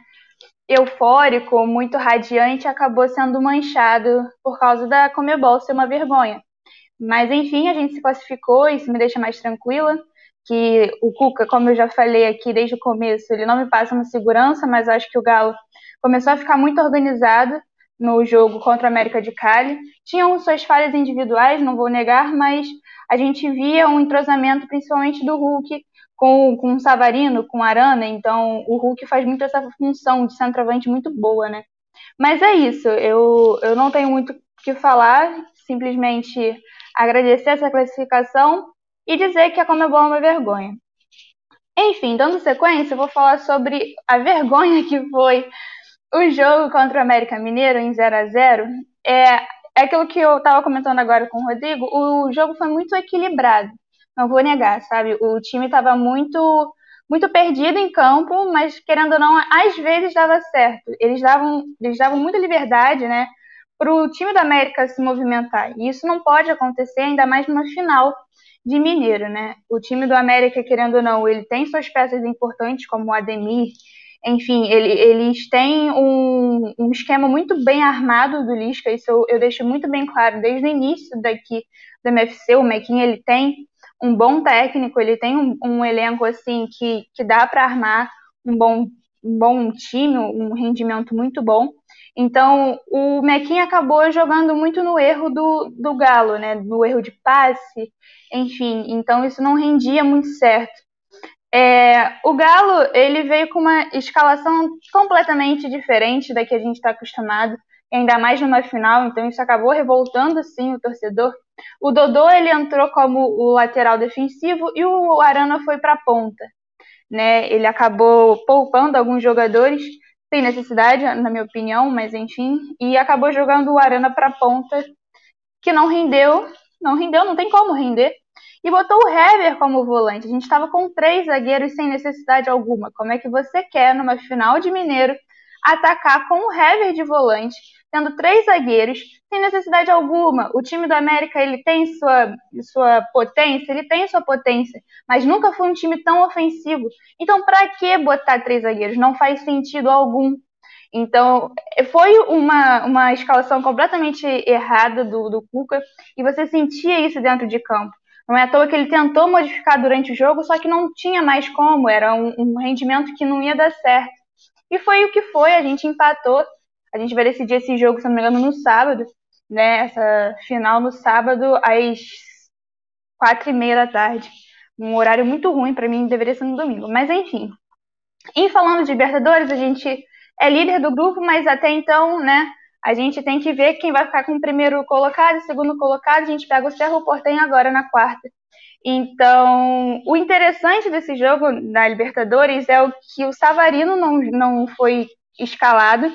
Eufórico, muito radiante, acabou sendo manchado por causa da Comebol ser uma vergonha. Mas enfim, a gente se classificou, isso me deixa mais tranquila. Que o Cuca, como eu já falei aqui desde o começo, ele não me passa uma segurança, mas acho que o Galo começou a ficar muito organizado no jogo contra a América de Cali. Tinham suas falhas individuais, não vou negar, mas a gente via um entrosamento, principalmente do Hulk, com, com o Savarino, com o Arana, então o Hulk faz muito essa função de centroavante muito boa, né? Mas é isso, eu, eu não tenho muito o que falar, simplesmente agradecer essa classificação e dizer que a Comebol é uma vergonha. Enfim, dando sequência, eu vou falar sobre a vergonha que foi o jogo contra o América Mineiro em 0 a 0 É, é aquilo que eu estava comentando agora com o Rodrigo, o jogo foi muito equilibrado não vou negar, sabe? O time estava muito muito perdido em campo, mas querendo ou não, às vezes dava certo. Eles davam, eles davam muita liberdade, né, para o time da América se movimentar. E isso não pode acontecer, ainda mais numa final de Mineiro, né? O time do América, querendo ou não, ele tem suas peças importantes, como o Ademir. Enfim, ele, eles têm um, um esquema muito bem armado do Lisca, isso eu, eu deixo muito bem claro desde o início daqui do MFC. O Mequinha, ele tem um bom técnico, ele tem um, um elenco assim que, que dá para armar um bom, um bom time, um rendimento muito bom. Então, o Mequinha acabou jogando muito no erro do, do Galo, né? No erro de passe, enfim. Então, isso não rendia muito certo. É, o Galo, ele veio com uma escalação completamente diferente da que a gente está acostumado ainda mais numa final, então isso acabou revoltando sim o torcedor. O Dodô ele entrou como o lateral defensivo e o Arana foi para a ponta. Né? Ele acabou poupando alguns jogadores, sem necessidade, na minha opinião, mas enfim, e acabou jogando o Arana para a ponta, que não rendeu, não rendeu, não tem como render. E botou o Hever como volante. A gente estava com três zagueiros sem necessidade alguma. Como é que você quer, numa final de Mineiro, atacar com o Hever de volante, tendo três zagueiros, sem necessidade alguma. O time do América ele tem sua, sua potência, ele tem sua potência, mas nunca foi um time tão ofensivo. Então, para que botar três zagueiros? Não faz sentido algum. Então, foi uma, uma escalação completamente errada do, do Cuca e você sentia isso dentro de campo. Não é à toa que ele tentou modificar durante o jogo, só que não tinha mais como, era um, um rendimento que não ia dar certo. E foi o que foi, a gente empatou. A gente vai decidir esse jogo, se não me engano, no sábado, né? Essa final no sábado, às quatro e meia da tarde. Um horário muito ruim para mim, deveria ser no domingo. Mas enfim. E falando de Libertadores, a gente é líder do grupo, mas até então, né, a gente tem que ver quem vai ficar com o primeiro colocado segundo colocado. A gente pega o Cerro Portenho agora na quarta. Então, o interessante desse jogo da Libertadores é o que o Savarino não, não foi escalado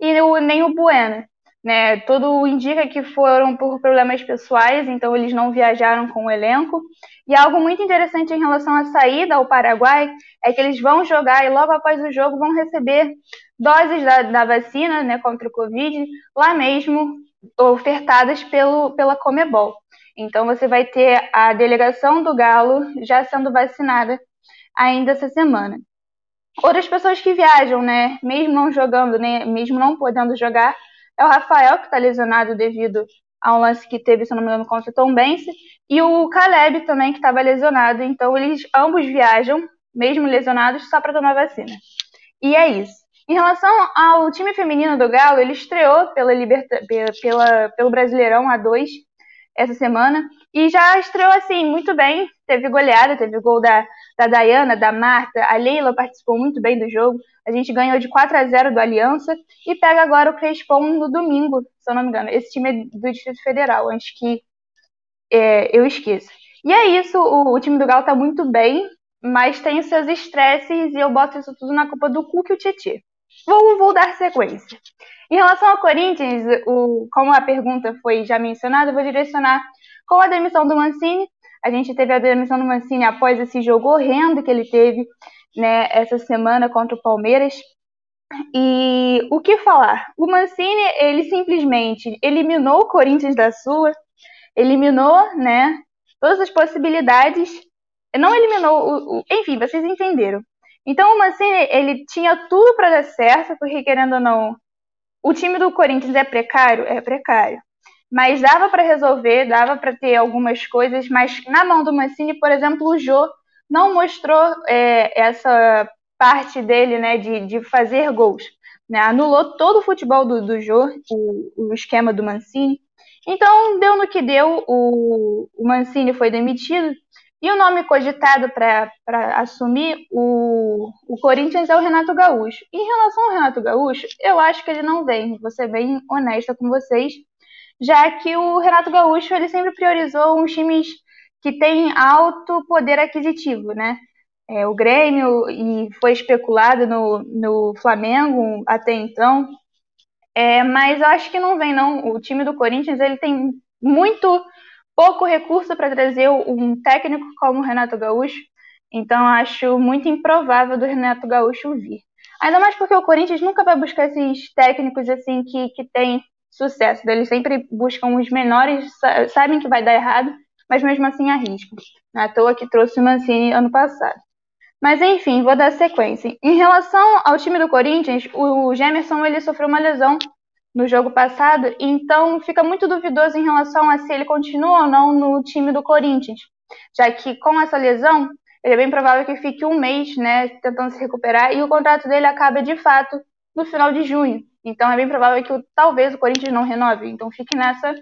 e o, nem o Bueno. Né? Tudo indica que foram por problemas pessoais, então eles não viajaram com o elenco. E algo muito interessante em relação à saída ao Paraguai é que eles vão jogar e logo após o jogo vão receber doses da, da vacina né, contra o Covid lá mesmo, ofertadas pelo, pela Comebol. Então você vai ter a delegação do Galo já sendo vacinada ainda essa semana. Outras pessoas que viajam, né, mesmo não jogando, né, mesmo não podendo jogar, é o Rafael, que está lesionado devido a um lance que teve, se não me engano, contra o Tom Bense, e o Caleb também, que estava lesionado. Então, eles ambos viajam, mesmo lesionados, só para tomar vacina. E é isso. Em relação ao time feminino do Galo, ele estreou pela Liberta, pela, pelo Brasileirão A2 essa semana e já estreou assim muito bem. Teve goleada, teve gol da, da Dayana, da Marta, a Leila participou muito bem do jogo. A gente ganhou de 4 a 0 do Aliança e pega agora o Crespon no domingo, se eu não me engano. Esse time é do Distrito Federal, antes que é, eu esqueça. E é isso, o, o, time do Galo tá muito bem, mas tem os seus estresses e eu boto isso tudo na culpa do Cook e o Tietchan. Vou, vou dar sequência. Em relação ao Corinthians, o, como a pergunta foi já mencionada, eu vou direcionar com a demissão do Mancini. A gente teve a demissão do Mancini após esse jogo horrendo que ele teve né, essa semana contra o Palmeiras. E o que falar? O Mancini, ele simplesmente eliminou o Corinthians da sua, eliminou, né, todas as possibilidades, não eliminou, o, o, enfim, vocês entenderam. Então o Mancini, ele tinha tudo para dar certo, porque querendo ou não, o time do Corinthians é precário, é precário. Mas dava para resolver, dava para ter algumas coisas, mas na mão do Mancini, por exemplo, o Jô não mostrou é, essa parte dele, né, de, de fazer gols. Né? Anulou todo o futebol do, do Jô, o, o esquema do Mancini. Então, deu no que deu, o, o Mancini foi demitido, e o nome cogitado para assumir o, o Corinthians é o Renato Gaúcho. Em relação ao Renato Gaúcho, eu acho que ele não vem, vou ser bem honesta com vocês, já que o Renato Gaúcho ele sempre priorizou uns times que têm alto poder aquisitivo, né? É, o Grêmio e foi especulado no, no Flamengo até então, é, mas eu acho que não vem não. O time do Corinthians ele tem muito pouco recurso para trazer um técnico como o Renato Gaúcho, então acho muito improvável do Renato Gaúcho vir. Ainda mais porque o Corinthians nunca vai buscar esses técnicos assim que, que têm sucesso. Eles sempre buscam os menores, sabem que vai dar errado, mas mesmo assim arriscam. Não é à toa que trouxe o Mancini ano passado. Mas enfim, vou dar sequência. Em relação ao time do Corinthians, o Gemerson ele sofreu uma lesão no jogo passado, então fica muito duvidoso em relação a se ele continua ou não no time do Corinthians, já que com essa lesão, ele é bem provável que fique um mês, né, tentando se recuperar, e o contrato dele acaba de fato no final de junho. Então é bem provável que talvez o Corinthians não renove. Então fique nessa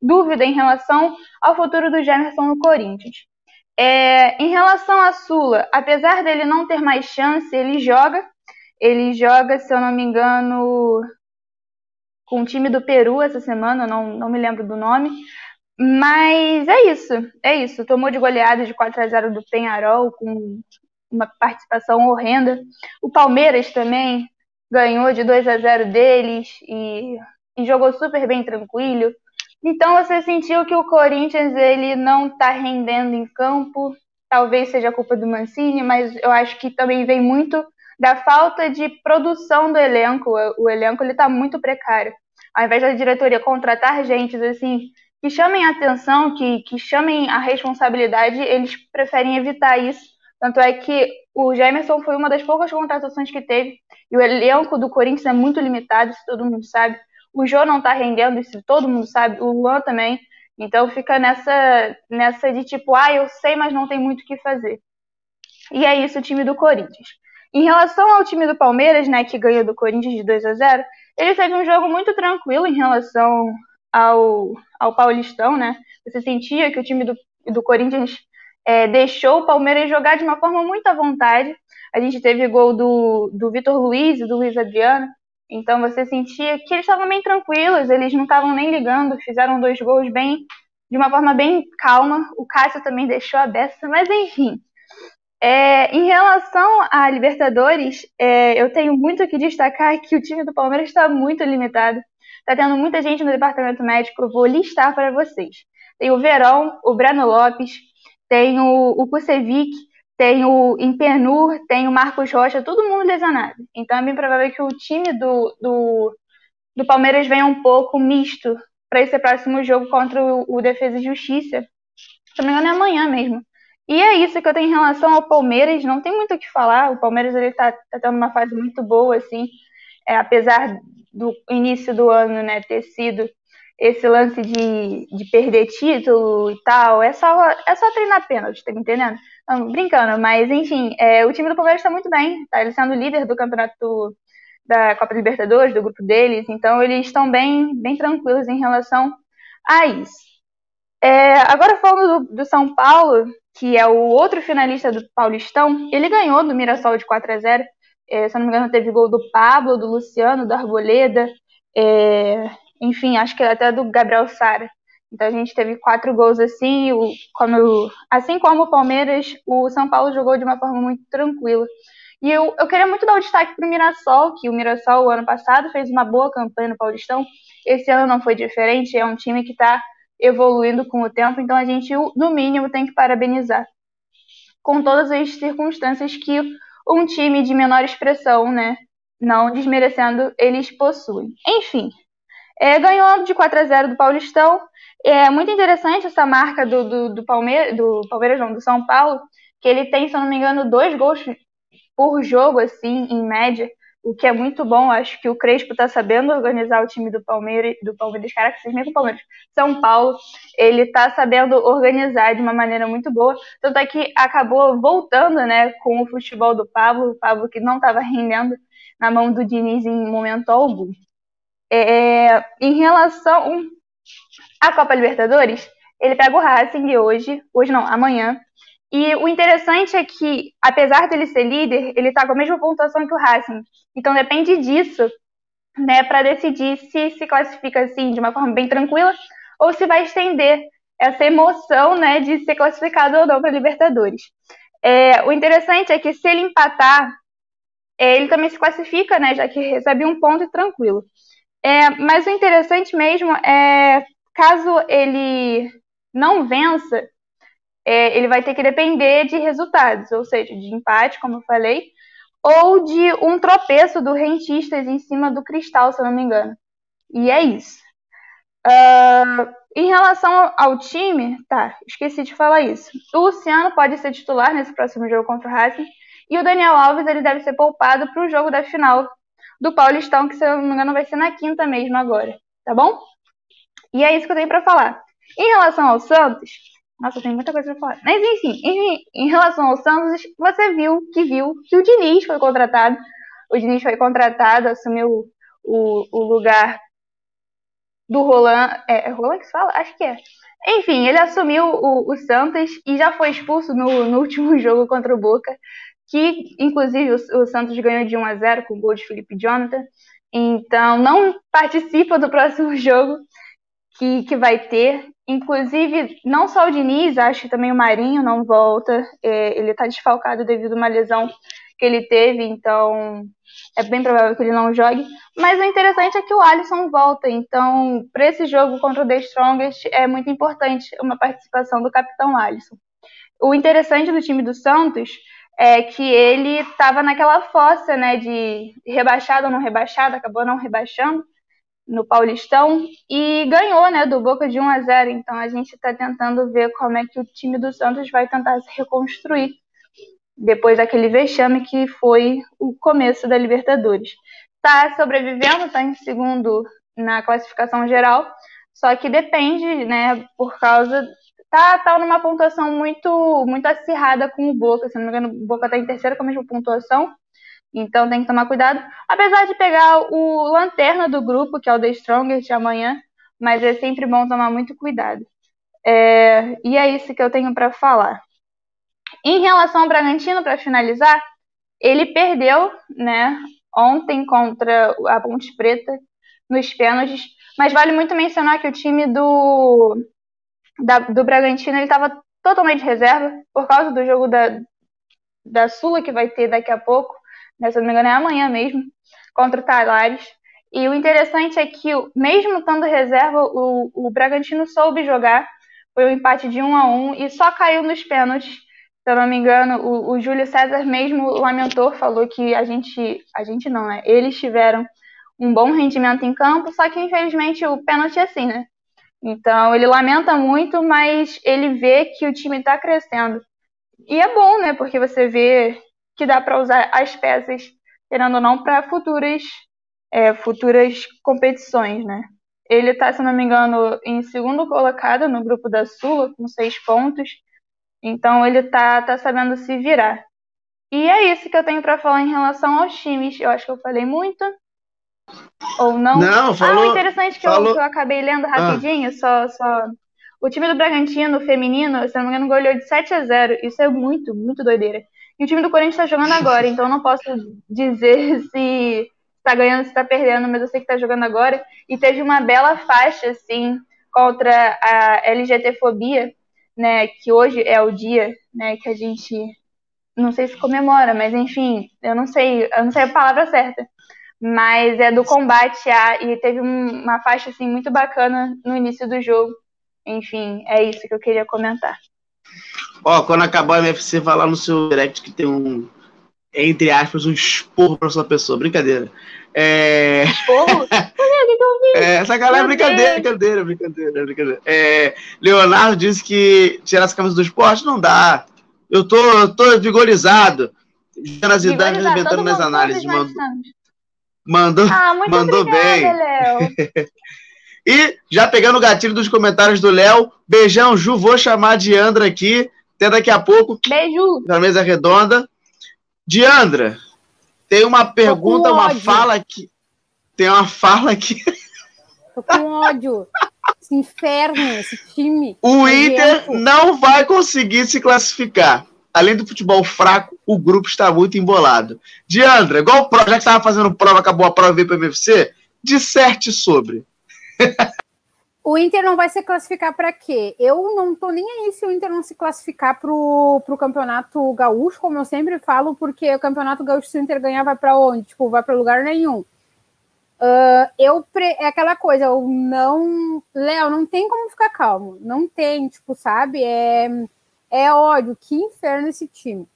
dúvida em relação ao futuro do Jamerson no Corinthians. É, em relação a Sula, apesar dele não ter mais chance, ele joga. Ele joga, se eu não me engano, com o time do Peru essa semana, não, não me lembro do nome. Mas é isso, é isso. Tomou de goleada de 4 a 0 do Penharol, com uma participação horrenda. O Palmeiras também ganhou de 2 a 0 deles e, e jogou super bem tranquilo. Então você sentiu que o Corinthians ele não está rendendo em campo. Talvez seja culpa do Mancini, mas eu acho que também vem muito da falta de produção do elenco. O elenco ele está muito precário ao invés da diretoria contratar gente assim que chamem a atenção, que, que chamem a responsabilidade, eles preferem evitar isso. Tanto é que o Gemerson foi uma das poucas contratações que teve, e o elenco do Corinthians é muito limitado, isso todo mundo sabe. O Jô não tá rendendo, isso todo mundo sabe, o Luan também. Então fica nessa, nessa de tipo, ah, eu sei, mas não tem muito o que fazer. E é isso o time do Corinthians. Em relação ao time do Palmeiras, né, que ganhou do Corinthians de 2 a 0, ele fez um jogo muito tranquilo em relação ao, ao Paulistão, né? Você sentia que o time do, do Corinthians é, deixou o Palmeiras jogar de uma forma muito à vontade. A gente teve gol do, do Vitor Luiz e do Luiz Adriano. Então você sentia que eles estavam bem tranquilos, eles não estavam nem ligando, fizeram dois gols bem de uma forma bem calma. O Cássio também deixou a beça, mas enfim. É, em relação à Libertadores, é, eu tenho muito que destacar que o time do Palmeiras está muito limitado. Está tendo muita gente no departamento médico, eu vou listar para vocês. Tem o Verão, o Breno Lopes, tem o, o Kusevic, tem o Impenur, tem o Marcos Rocha, todo mundo lesionado. Então é bem provável que o time do, do, do Palmeiras venha um pouco misto para esse próximo jogo contra o, o Defesa e Justiça. Se não me engano, é amanhã mesmo. E é isso que eu tenho em relação ao Palmeiras, não tem muito o que falar. O Palmeiras ele tá, tá tendo uma fase muito boa, assim, é, apesar do início do ano, né, ter sido esse lance de, de perder título e tal, é só, é só treinar pênalti, tá me entendendo? Não, brincando, mas enfim, é, o time do Palmeiras está muito bem, tá ele sendo líder do campeonato da Copa Libertadores, do grupo deles, então eles estão bem, bem tranquilos em relação a isso. É, agora falando do, do, São Paulo, que é o outro finalista do Paulistão, ele ganhou do Mirassol de 4 a 0 é, se eu não me engano, teve gol do Pablo, do Luciano, do Arboleda, é, enfim, acho que até do Gabriel Sara. Então a gente teve quatro gols assim, o, como eu, assim como o Palmeiras, o São Paulo jogou de uma forma muito tranquila. E eu, eu queria muito dar o destaque para o Mirassol, que o Mirassol, o ano passado, fez uma boa campanha no Paulistão. Esse ano não foi diferente, é um time que está evoluindo com o tempo, então a gente, no mínimo, tem que parabenizar. Com todas as circunstâncias que um time de menor expressão, né, não desmerecendo, eles possuem. Enfim, é, ganhou de 4 a 0 do Paulistão. É muito interessante essa marca do, do, do Palmeiras, do Palmeiras não, do São Paulo, que ele tem, se eu não me engano, dois gols por jogo, assim, em média, o que é muito bom. Acho que o Crespo está sabendo organizar o time do Palmeiras, do Palmeiras, caraca, vocês mesmo Palmeiras, São Paulo, ele está sabendo organizar de uma maneira muito boa. Tanto é que acabou voltando, né, com o futebol do Pablo, o Pablo que não estava rendendo na mão do Diniz em momento algum. É, em relação à Copa Libertadores, ele pega o Racing hoje, hoje não, amanhã, e o interessante é que, apesar dele ser líder, ele está com a mesma pontuação que o Racing. Então depende disso, né, para decidir se se classifica assim de uma forma bem tranquila ou se vai estender essa emoção, né, de ser classificado ou não para Libertadores. É, o interessante é que se ele empatar, é, ele também se classifica, né, já que recebe um ponto e tranquilo. É, mas o interessante mesmo é, caso ele não vença, é, ele vai ter que depender de resultados, ou seja, de empate, como eu falei, ou de um tropeço do Rentistas em cima do Cristal, se eu não me engano. E é isso. Uh, em relação ao time, tá, esqueci de falar isso. O Luciano pode ser titular nesse próximo jogo contra o Racing, e o Daniel Alves ele deve ser poupado para o jogo da final do Paulistão, que se eu não me engano vai ser na quinta mesmo agora, tá bom? E é isso que eu tenho para falar. Em relação ao Santos, nossa, tem muita coisa pra falar. Mas enfim, em, em relação ao Santos, você viu que viu que o Diniz foi contratado. O Diniz foi contratado, assumiu o, o lugar do Roland. É, é Roland que se fala? Acho que é. Enfim, ele assumiu o, o Santos e já foi expulso no, no, último (laughs) jogo contra o Boca, que inclusive o, o Santos ganhou de 1 a 0 com o gol de Felipe Jonathan. Então, não participa do próximo (laughs) jogo que, que vai ter. Inclusive, não só o Diniz, acho que também o Marinho não volta. É, ele está desfalcado devido a uma lesão que ele teve, então é bem provável que ele não jogue. Mas o interessante é que o Alisson volta, então para esse jogo contra o The Strongest é muito importante uma participação do capitão Alisson. O interessante do time do Santos é que ele estava naquela fossa, né, de rebaixado ou não rebaixado, acabou não rebaixando, no Paulistão e ganhou, né, do Boca de 1 a 0. Então a gente está tentando ver como é que o time do Santos vai tentar se reconstruir depois daquele vexame que foi o começo da Libertadores. Está sobrevivendo, está em segundo na classificação geral, só que depende, né, por causa tá, tá numa pontuação muito muito acirrada com o Boca, se não me engano, o Boca está em terceiro com a mesma pontuação então tem que tomar cuidado. Apesar de pegar o lanterna do grupo, que é o The Strongest amanhã, mas é sempre bom tomar muito cuidado. É, e é isso que eu tenho para falar. Em relação ao Bragantino, para finalizar, ele perdeu, né, ontem contra a Ponte Preta nos pênaltis. Mas vale muito mencionar que o time do, da, do Bragantino estava totalmente reserva por causa do jogo da, da Sula que vai ter daqui a pouco, né, se eu não me engano é amanhã mesmo, contra o Talares. E o interessante é que, mesmo estando reserva, o, o Bragantino soube jogar. Foi um empate de um a um e só caiu nos pênaltis. Se eu não me engano, o, o Júlio César mesmo lamentou, falou que a gente, a gente não, né? Eles tiveram um bom rendimento em campo, só que infelizmente o pênalti é assim, né? Então ele lamenta muito, mas ele vê que o time está crescendo. E é bom, né? Porque você vê que dá para usar as peças, querendo ou não, para futuras é, futuras competições, né? Ele está, se não me engano, em segundo colocado no grupo da Sula, com seis pontos. Então ele está tá sabendo se virar. E é isso que eu tenho para falar em relação aos times. Eu acho que eu falei muito. Ou não?
Não, falou.
Ah, o interessante que,
falou...
eu, que eu acabei lendo rapidinho, ah. só, só. O time do Bragantino, feminino, se não me engano, goleou de 7 a 0. Isso é muito, muito doideira. E o time do Corinthians está jogando agora, então eu não posso dizer (laughs) se tá ganhando, se tá perdendo, mas eu sei que tá jogando agora. E teve uma bela faixa, assim, contra a LGT-fobia, né, que hoje é o dia, né, que a gente, não sei se comemora, mas enfim, eu não sei, eu não sei a palavra certa, mas é do combate a, e teve um, uma faixa, assim, muito bacana no início do jogo. Enfim, é isso que eu queria comentar.
Ó, quando acabar o MFC, vai lá no seu direct que tem um, entre aspas, um esporro pra sua pessoa. Brincadeira. É...
Esporro? (laughs)
é, essa galera é brincadeira, brincadeira, brincadeira, brincadeira. É, Leonardo disse que tirar essa camisa do esporte não dá. Eu tô, eu tô vigorizado. Nas idades, inventando nas análises. Mandou, mandou,
ah,
mandou
obrigada,
bem.
Léo. (laughs)
e já pegando o gatilho dos comentários do Léo, beijão, Ju, vou chamar de Andra aqui. Até daqui a pouco.
Beijo.
Na mesa redonda. Diandra, tem uma pergunta, uma fala aqui. Tem uma fala aqui.
Tô com ódio. Esse inferno, esse time.
O Inter não vai conseguir se classificar. Além do futebol fraco, o grupo está muito embolado. Diandra, igual já que estava fazendo prova, acabou a prova e veio para o MFC, disserte sobre. (laughs)
O Inter não vai se classificar para quê? Eu não tô nem aí se o Inter não se classificar pro, pro campeonato gaúcho, como eu sempre falo, porque o campeonato gaúcho, se o Inter ganhar, vai para onde? Tipo, vai para lugar nenhum. Uh, eu pre... é aquela coisa, eu não. Léo, não tem como ficar calmo. Não tem, tipo, sabe? É, é ódio, que inferno esse time.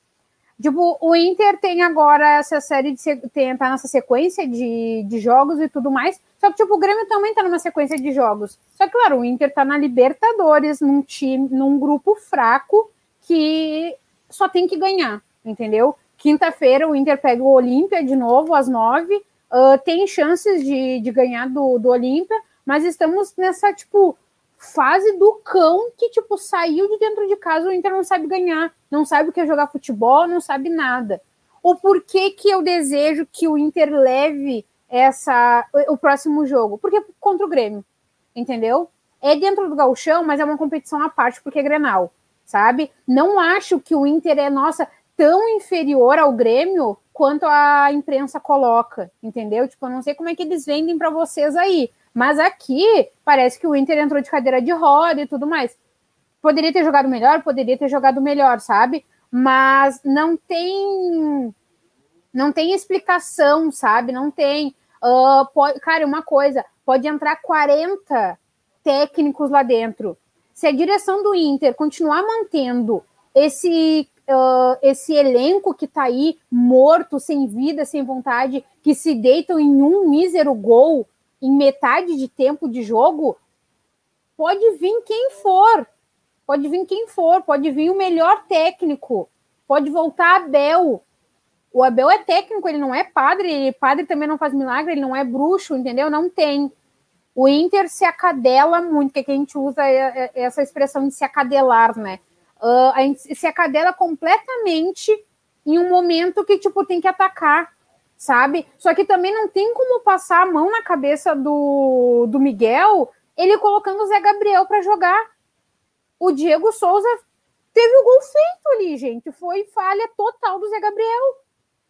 Tipo, o Inter tem agora essa série de tem, tá nessa sequência de, de jogos e tudo mais. Só que, tipo, o Grêmio também tá numa sequência de jogos. Só que, claro, o Inter tá na Libertadores, num time, num grupo fraco que só tem que ganhar, entendeu? Quinta-feira o Inter pega o Olímpia de novo, às nove. Uh, tem chances de, de ganhar do, do Olímpia, mas estamos nessa, tipo, fase do cão que, tipo, saiu de dentro de casa, o Inter não sabe ganhar, não sabe o que é jogar futebol, não sabe nada. O porquê que eu desejo que o Inter leve essa o próximo jogo? Porque contra o Grêmio, entendeu? É dentro do gauchão, mas é uma competição à parte porque é Grenal, sabe? Não acho que o Inter é, nossa, tão inferior ao Grêmio quanto a imprensa coloca, entendeu? Tipo, eu não sei como é que eles vendem para vocês aí, mas aqui parece que o Inter entrou de cadeira de roda e tudo mais. Poderia ter jogado melhor, poderia ter jogado melhor, sabe? Mas não tem não tem explicação, sabe? Não tem. Uh, pode, cara, uma coisa, pode entrar 40 técnicos lá dentro. Se a direção do Inter continuar mantendo esse uh, esse elenco que tá aí morto, sem vida, sem vontade, que se deitam em um mísero gol em metade de tempo de jogo, pode vir quem for. Pode vir quem for, pode vir o melhor técnico, pode voltar Abel. O Abel é técnico, ele não é padre, ele, padre também não faz milagre, ele não é bruxo, entendeu? Não tem. O Inter se acadela muito, que, é que a gente usa é, é, essa expressão de se acadelar, né? Uh, a gente se acadela completamente em um momento que, tipo, tem que atacar sabe? Só que também não tem como passar a mão na cabeça do, do Miguel ele colocando o Zé Gabriel para jogar. O Diego Souza teve o gol feito ali, gente. Foi falha total do Zé Gabriel.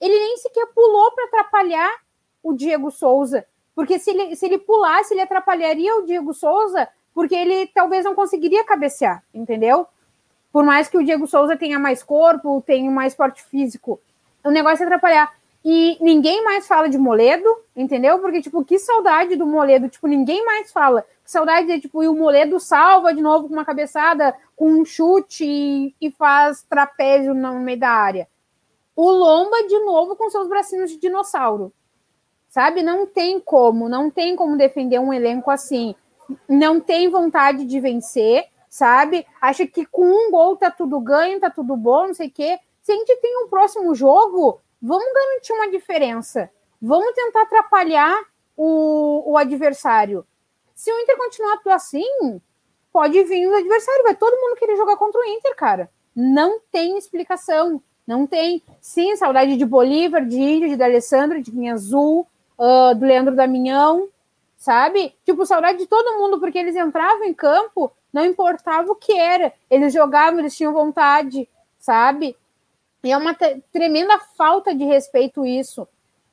ele nem sequer pulou para atrapalhar o Diego Souza. Porque se ele, se ele pulasse, ele atrapalharia o Diego Souza, porque ele talvez não conseguiria cabecear, entendeu? Por mais que o Diego Souza tenha mais corpo, tenha mais porte físico, o negócio é atrapalhar. E ninguém mais fala de Moledo, entendeu? Porque, tipo, que saudade do Moledo. Tipo, ninguém mais fala. Que saudade de, tipo, e o Moledo salva de novo com uma cabeçada, com um chute e, e faz trapézio no meio da área. O Lomba, de novo, com seus bracinhos de dinossauro. Sabe? Não tem como, não tem como defender um elenco assim. Não tem vontade de vencer, sabe? Acha que com um gol tá tudo ganho, tá tudo bom, não sei o quê. Se a gente tem um próximo jogo, vamos garantir uma diferença. Vamos tentar atrapalhar o, o adversário. Se o Inter continuar assim, pode vir o adversário. Vai todo mundo querer jogar contra o Inter, cara. Não tem explicação. Não tem. Sim, saudade de Bolívar, de Índio, de D'Alessandro, de Vinha Azul, uh, do Leandro Damião, sabe? Tipo, saudade de todo mundo, porque eles entravam em campo, não importava o que era. Eles jogavam, eles tinham vontade, sabe? E é uma tremenda falta de respeito isso.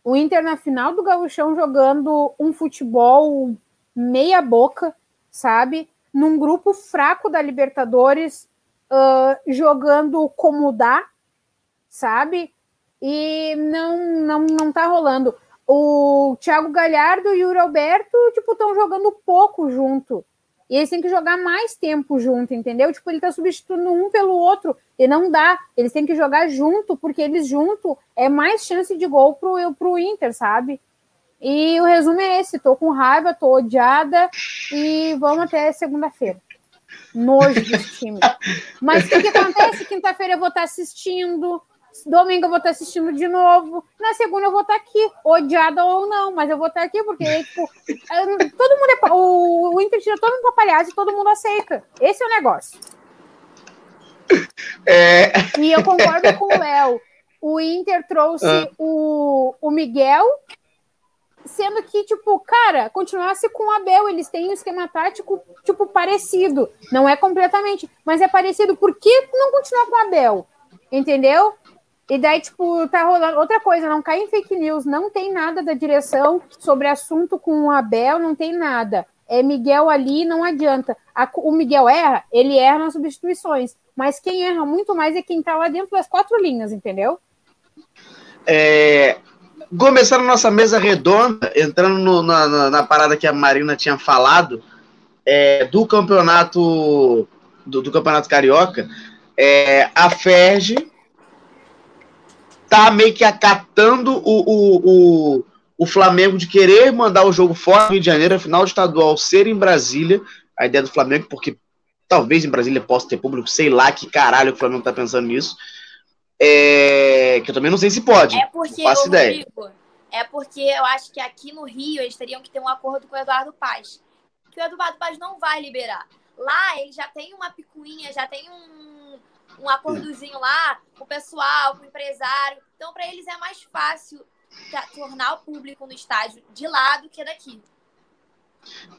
O Inter na final do Gauchão jogando um futebol meia boca, sabe? Num grupo fraco da Libertadores, uh, jogando como dá, sabe? E não, não, não tá rolando. O Thiago Galhardo e o Yuri Alberto, tipo, estão jogando pouco junto. E eles têm que jogar mais tempo junto, entendeu? Tipo, ele tá substituindo um pelo outro. E não dá. Eles têm que jogar junto, porque eles junto é mais chance de gol pro, pro Inter, sabe? E o resumo é esse: tô com raiva, tô odiada e vamos até segunda-feira. Nojo desse time. (laughs) Mas o que, que acontece? Quinta-feira eu vou estar assistindo. Domingo eu vou estar assistindo de novo. Na segunda eu vou estar aqui, odiada ou não, mas eu vou estar aqui porque, tipo, todo mundo é. O, o Inter tira todo mundo pra palhaço e todo mundo aceita. Esse é o negócio. É... E eu concordo com o Léo. O Inter trouxe ah. o, o Miguel, sendo que, tipo, cara, continuasse com o Abel, eles têm um esquema tático, tipo, parecido. Não é completamente, mas é parecido. Por que não continuar com o Abel? Entendeu? E daí, tipo, tá rolando outra coisa, não cai em fake news, não tem nada da direção sobre assunto com o Abel, não tem nada. É Miguel ali, não adianta. A, o Miguel erra, ele erra nas substituições, mas quem erra muito mais é quem tá lá dentro das quatro linhas, entendeu?
É, começando a nossa mesa redonda, entrando no, na, na, na, parada que a Marina tinha falado, é, do campeonato do, do campeonato carioca, é, a Ferge tá meio que acatando o, o, o, o Flamengo de querer mandar o jogo fora do Rio de Janeiro, final estadual ser em Brasília. A ideia do Flamengo, porque talvez em Brasília possa ter público, sei lá que caralho o Flamengo tá pensando nisso. É, que eu também não sei se pode.
É porque, faço ideia. É porque eu acho que aqui no Rio eles teriam que ter um acordo com o Eduardo Paz. Que o Eduardo Paz não vai liberar. Lá ele já tem uma picuinha, já tem um um acordozinho lá com o pessoal, com o empresário. Então, para eles é mais fácil tornar o público no estádio de lá do que daqui.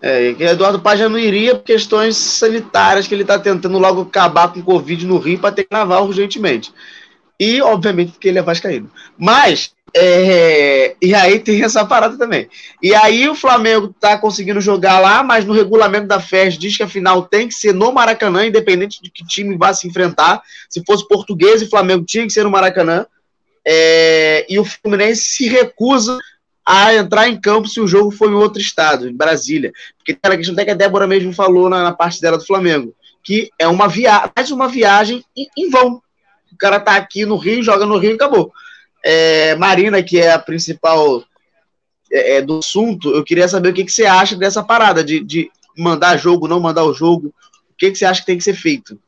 É, Eduardo Paz já não iria por questões sanitárias que ele está tentando logo acabar com o Covid no Rio para ter que gravar urgentemente. E, obviamente, porque ele é vascaíno. Mas, é, e aí tem essa parada também. E aí o Flamengo tá conseguindo jogar lá, mas no regulamento da FES diz que a final tem que ser no Maracanã, independente de que time vá se enfrentar. Se fosse português e Flamengo tinha que ser no Maracanã. É, e o Fluminense se recusa a entrar em campo se o jogo for em outro estado, em Brasília. Porque era a questão até que a Débora mesmo falou na, na parte dela do Flamengo, que é uma viagem, mais uma viagem em, em vão. O cara tá aqui no Rio, joga no Rio e acabou. É, Marina, que é a principal é, é, do assunto, eu queria saber o que, que você acha dessa parada de, de mandar jogo, não mandar o jogo. O que, que você acha que tem que ser feito?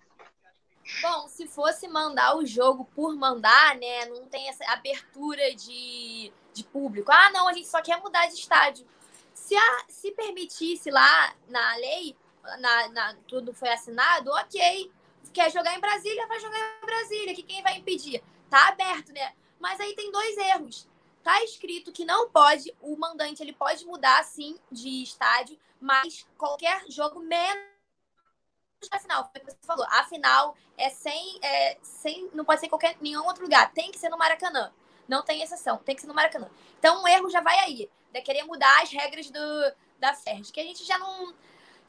Bom, se fosse mandar o jogo por mandar, né, não tem essa abertura de, de público. Ah, não, a gente só quer mudar de estádio. Se, a, se permitisse lá na lei, na, na, tudo foi assinado, ok. Quer jogar em Brasília, vai jogar em Brasília, que quem vai impedir? Tá aberto, né? Mas aí tem dois erros. Tá escrito que não pode, o mandante ele pode mudar sim de estádio, mas qualquer jogo menos a final, você falou. A final é sem, é sem, não pode ser qualquer nenhum outro lugar, tem que ser no Maracanã. Não tem exceção, tem que ser no Maracanã. Então o erro já vai aí, de querer mudar as regras do, da FERJ, que a gente já não.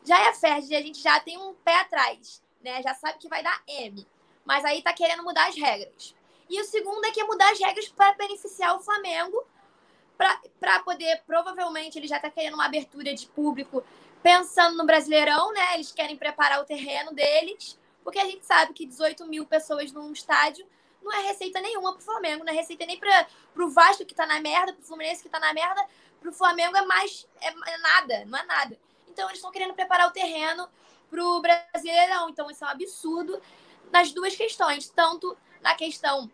Já é a a gente já tem um pé atrás, né? Já sabe que vai dar M. Mas aí tá querendo mudar as regras. E o segundo é que é mudar as regras para beneficiar o Flamengo, para poder, provavelmente, ele já tá querendo uma abertura de público pensando no Brasileirão, né? Eles querem preparar o terreno deles, porque a gente sabe que 18 mil pessoas num estádio não é receita nenhuma pro Flamengo, não é receita nem para pro Vasco que tá na merda, pro Fluminense que tá na merda, pro Flamengo é mais é, é nada, não é nada. Então eles estão querendo preparar o terreno pro Brasileirão, então isso é um absurdo nas duas questões, tanto na questão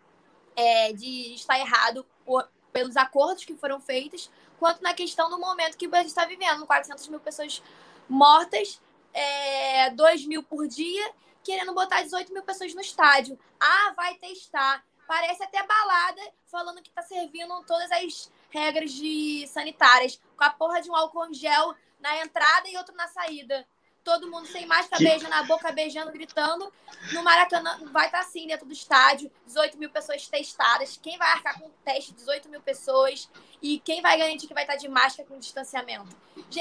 é, de estar errado por, pelos acordos que foram feitos, quanto na questão do momento que a gente está vivendo, 400 mil pessoas mortas, é, 2 mil por dia, querendo botar 18 mil pessoas no estádio. Ah, vai testar. Parece até balada, falando que está servindo todas as regras de sanitárias, com a porra de um álcool gel na entrada e outro na saída todo mundo sem máscara, que... beijando na boca, beijando, gritando. No Maracanã vai estar tá assim dentro do estádio, 18 mil pessoas testadas. Quem vai arcar com o teste? 18 mil pessoas. E quem vai garantir que vai estar tá de máscara com distanciamento?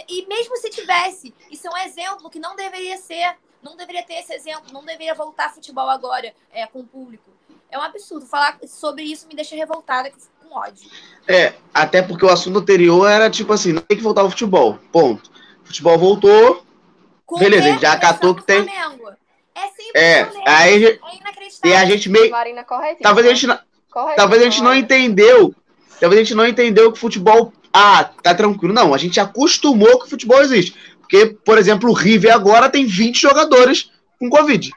E mesmo se tivesse, isso é um exemplo que não deveria ser. Não deveria ter esse exemplo, não deveria voltar futebol agora é, com o público. É um absurdo. Falar sobre isso me deixa revoltada, com ódio.
É, até porque o assunto anterior era tipo assim, não tem que voltar ao futebol. Ponto. Futebol voltou, com Beleza, ele já acatou que tem. É sempre é, aí, é E a gente meio. Talvez a gente não. Talvez a gente não entendeu. Talvez a gente não entendeu que o futebol. Ah, tá tranquilo. Não, a gente acostumou que o futebol existe. Porque, por exemplo, o River agora tem 20 jogadores com Covid.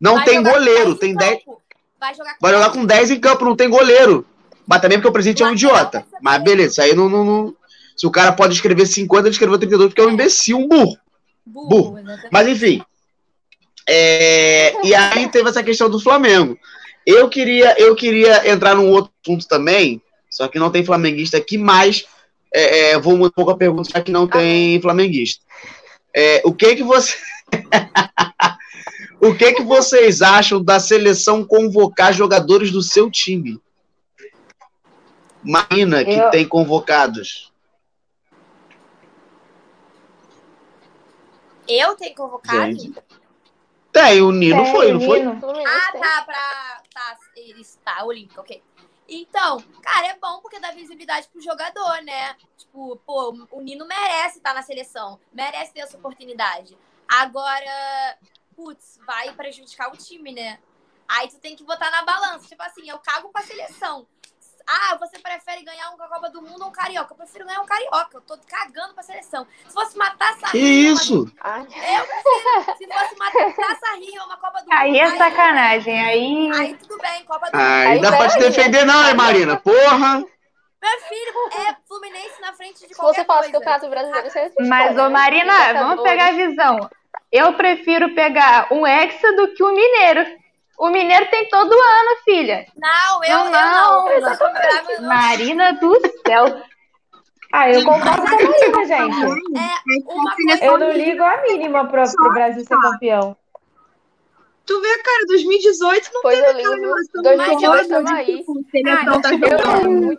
Não Vai tem goleiro, tem 10. Vai jogar, com, Vai jogar com 10 em campo, não tem goleiro. Mas também porque o presidente é um idiota. Mas beleza, isso aí não, não, não, Se o cara pode escrever 50, ele escreveu 32 porque é um imbecil, um burro. Burro. Mas enfim. É, e aí teve essa questão do Flamengo. Eu queria, eu queria entrar num outro ponto também, só que não tem flamenguista aqui, mas é, é, vou mudar um pouco a pergunta, já que não tem flamenguista. É, o que que você. (laughs) o que que vocês acham da seleção convocar jogadores do seu time? Marina, que eu... tem convocados.
Eu tenho convocado? Gente.
Tem, o Nino é, foi, não foi?
Ah, tá, pra. Tá, isso, tá, olímpico, ok. Então, cara, é bom porque dá visibilidade pro jogador, né? Tipo, pô, o Nino merece estar na seleção, merece ter essa oportunidade. Agora, putz, vai prejudicar o time, né? Aí tu tem que botar na balança. Tipo assim, eu cago pra seleção. Ah, você prefere ganhar uma Copa do Mundo ou um Carioca? Eu prefiro ganhar um Carioca. Eu tô cagando pra seleção. Se fosse matar essa
Que isso?
Uma... Eu prefiro. Se fosse matar essa Rio, uma Copa do Mundo.
Aí é sacanagem. Aí.
Aí tudo bem, Copa do
Mundo. Aí dá pra te defender, não, hein, Marina? Porra!
Meu filho é Fluminense na frente de
Se
qualquer
você falasse Campeonato Brasileiro, você
Mas, ô Marina, vamos pegar a visão. Eu prefiro pegar um Hexa do que um Mineiro. O Mineiro tem todo ano, filha.
Não, eu não. não, eu não.
Marina do céu. Ah, eu concordo com a Marina, gente. É, uma coisa... Eu não ligo a mínima para o Brasil ser campeão.
Tu vê, cara, 2018 não
pois
teve
aquela animação 2018 tava aí.
Ah, tá eu,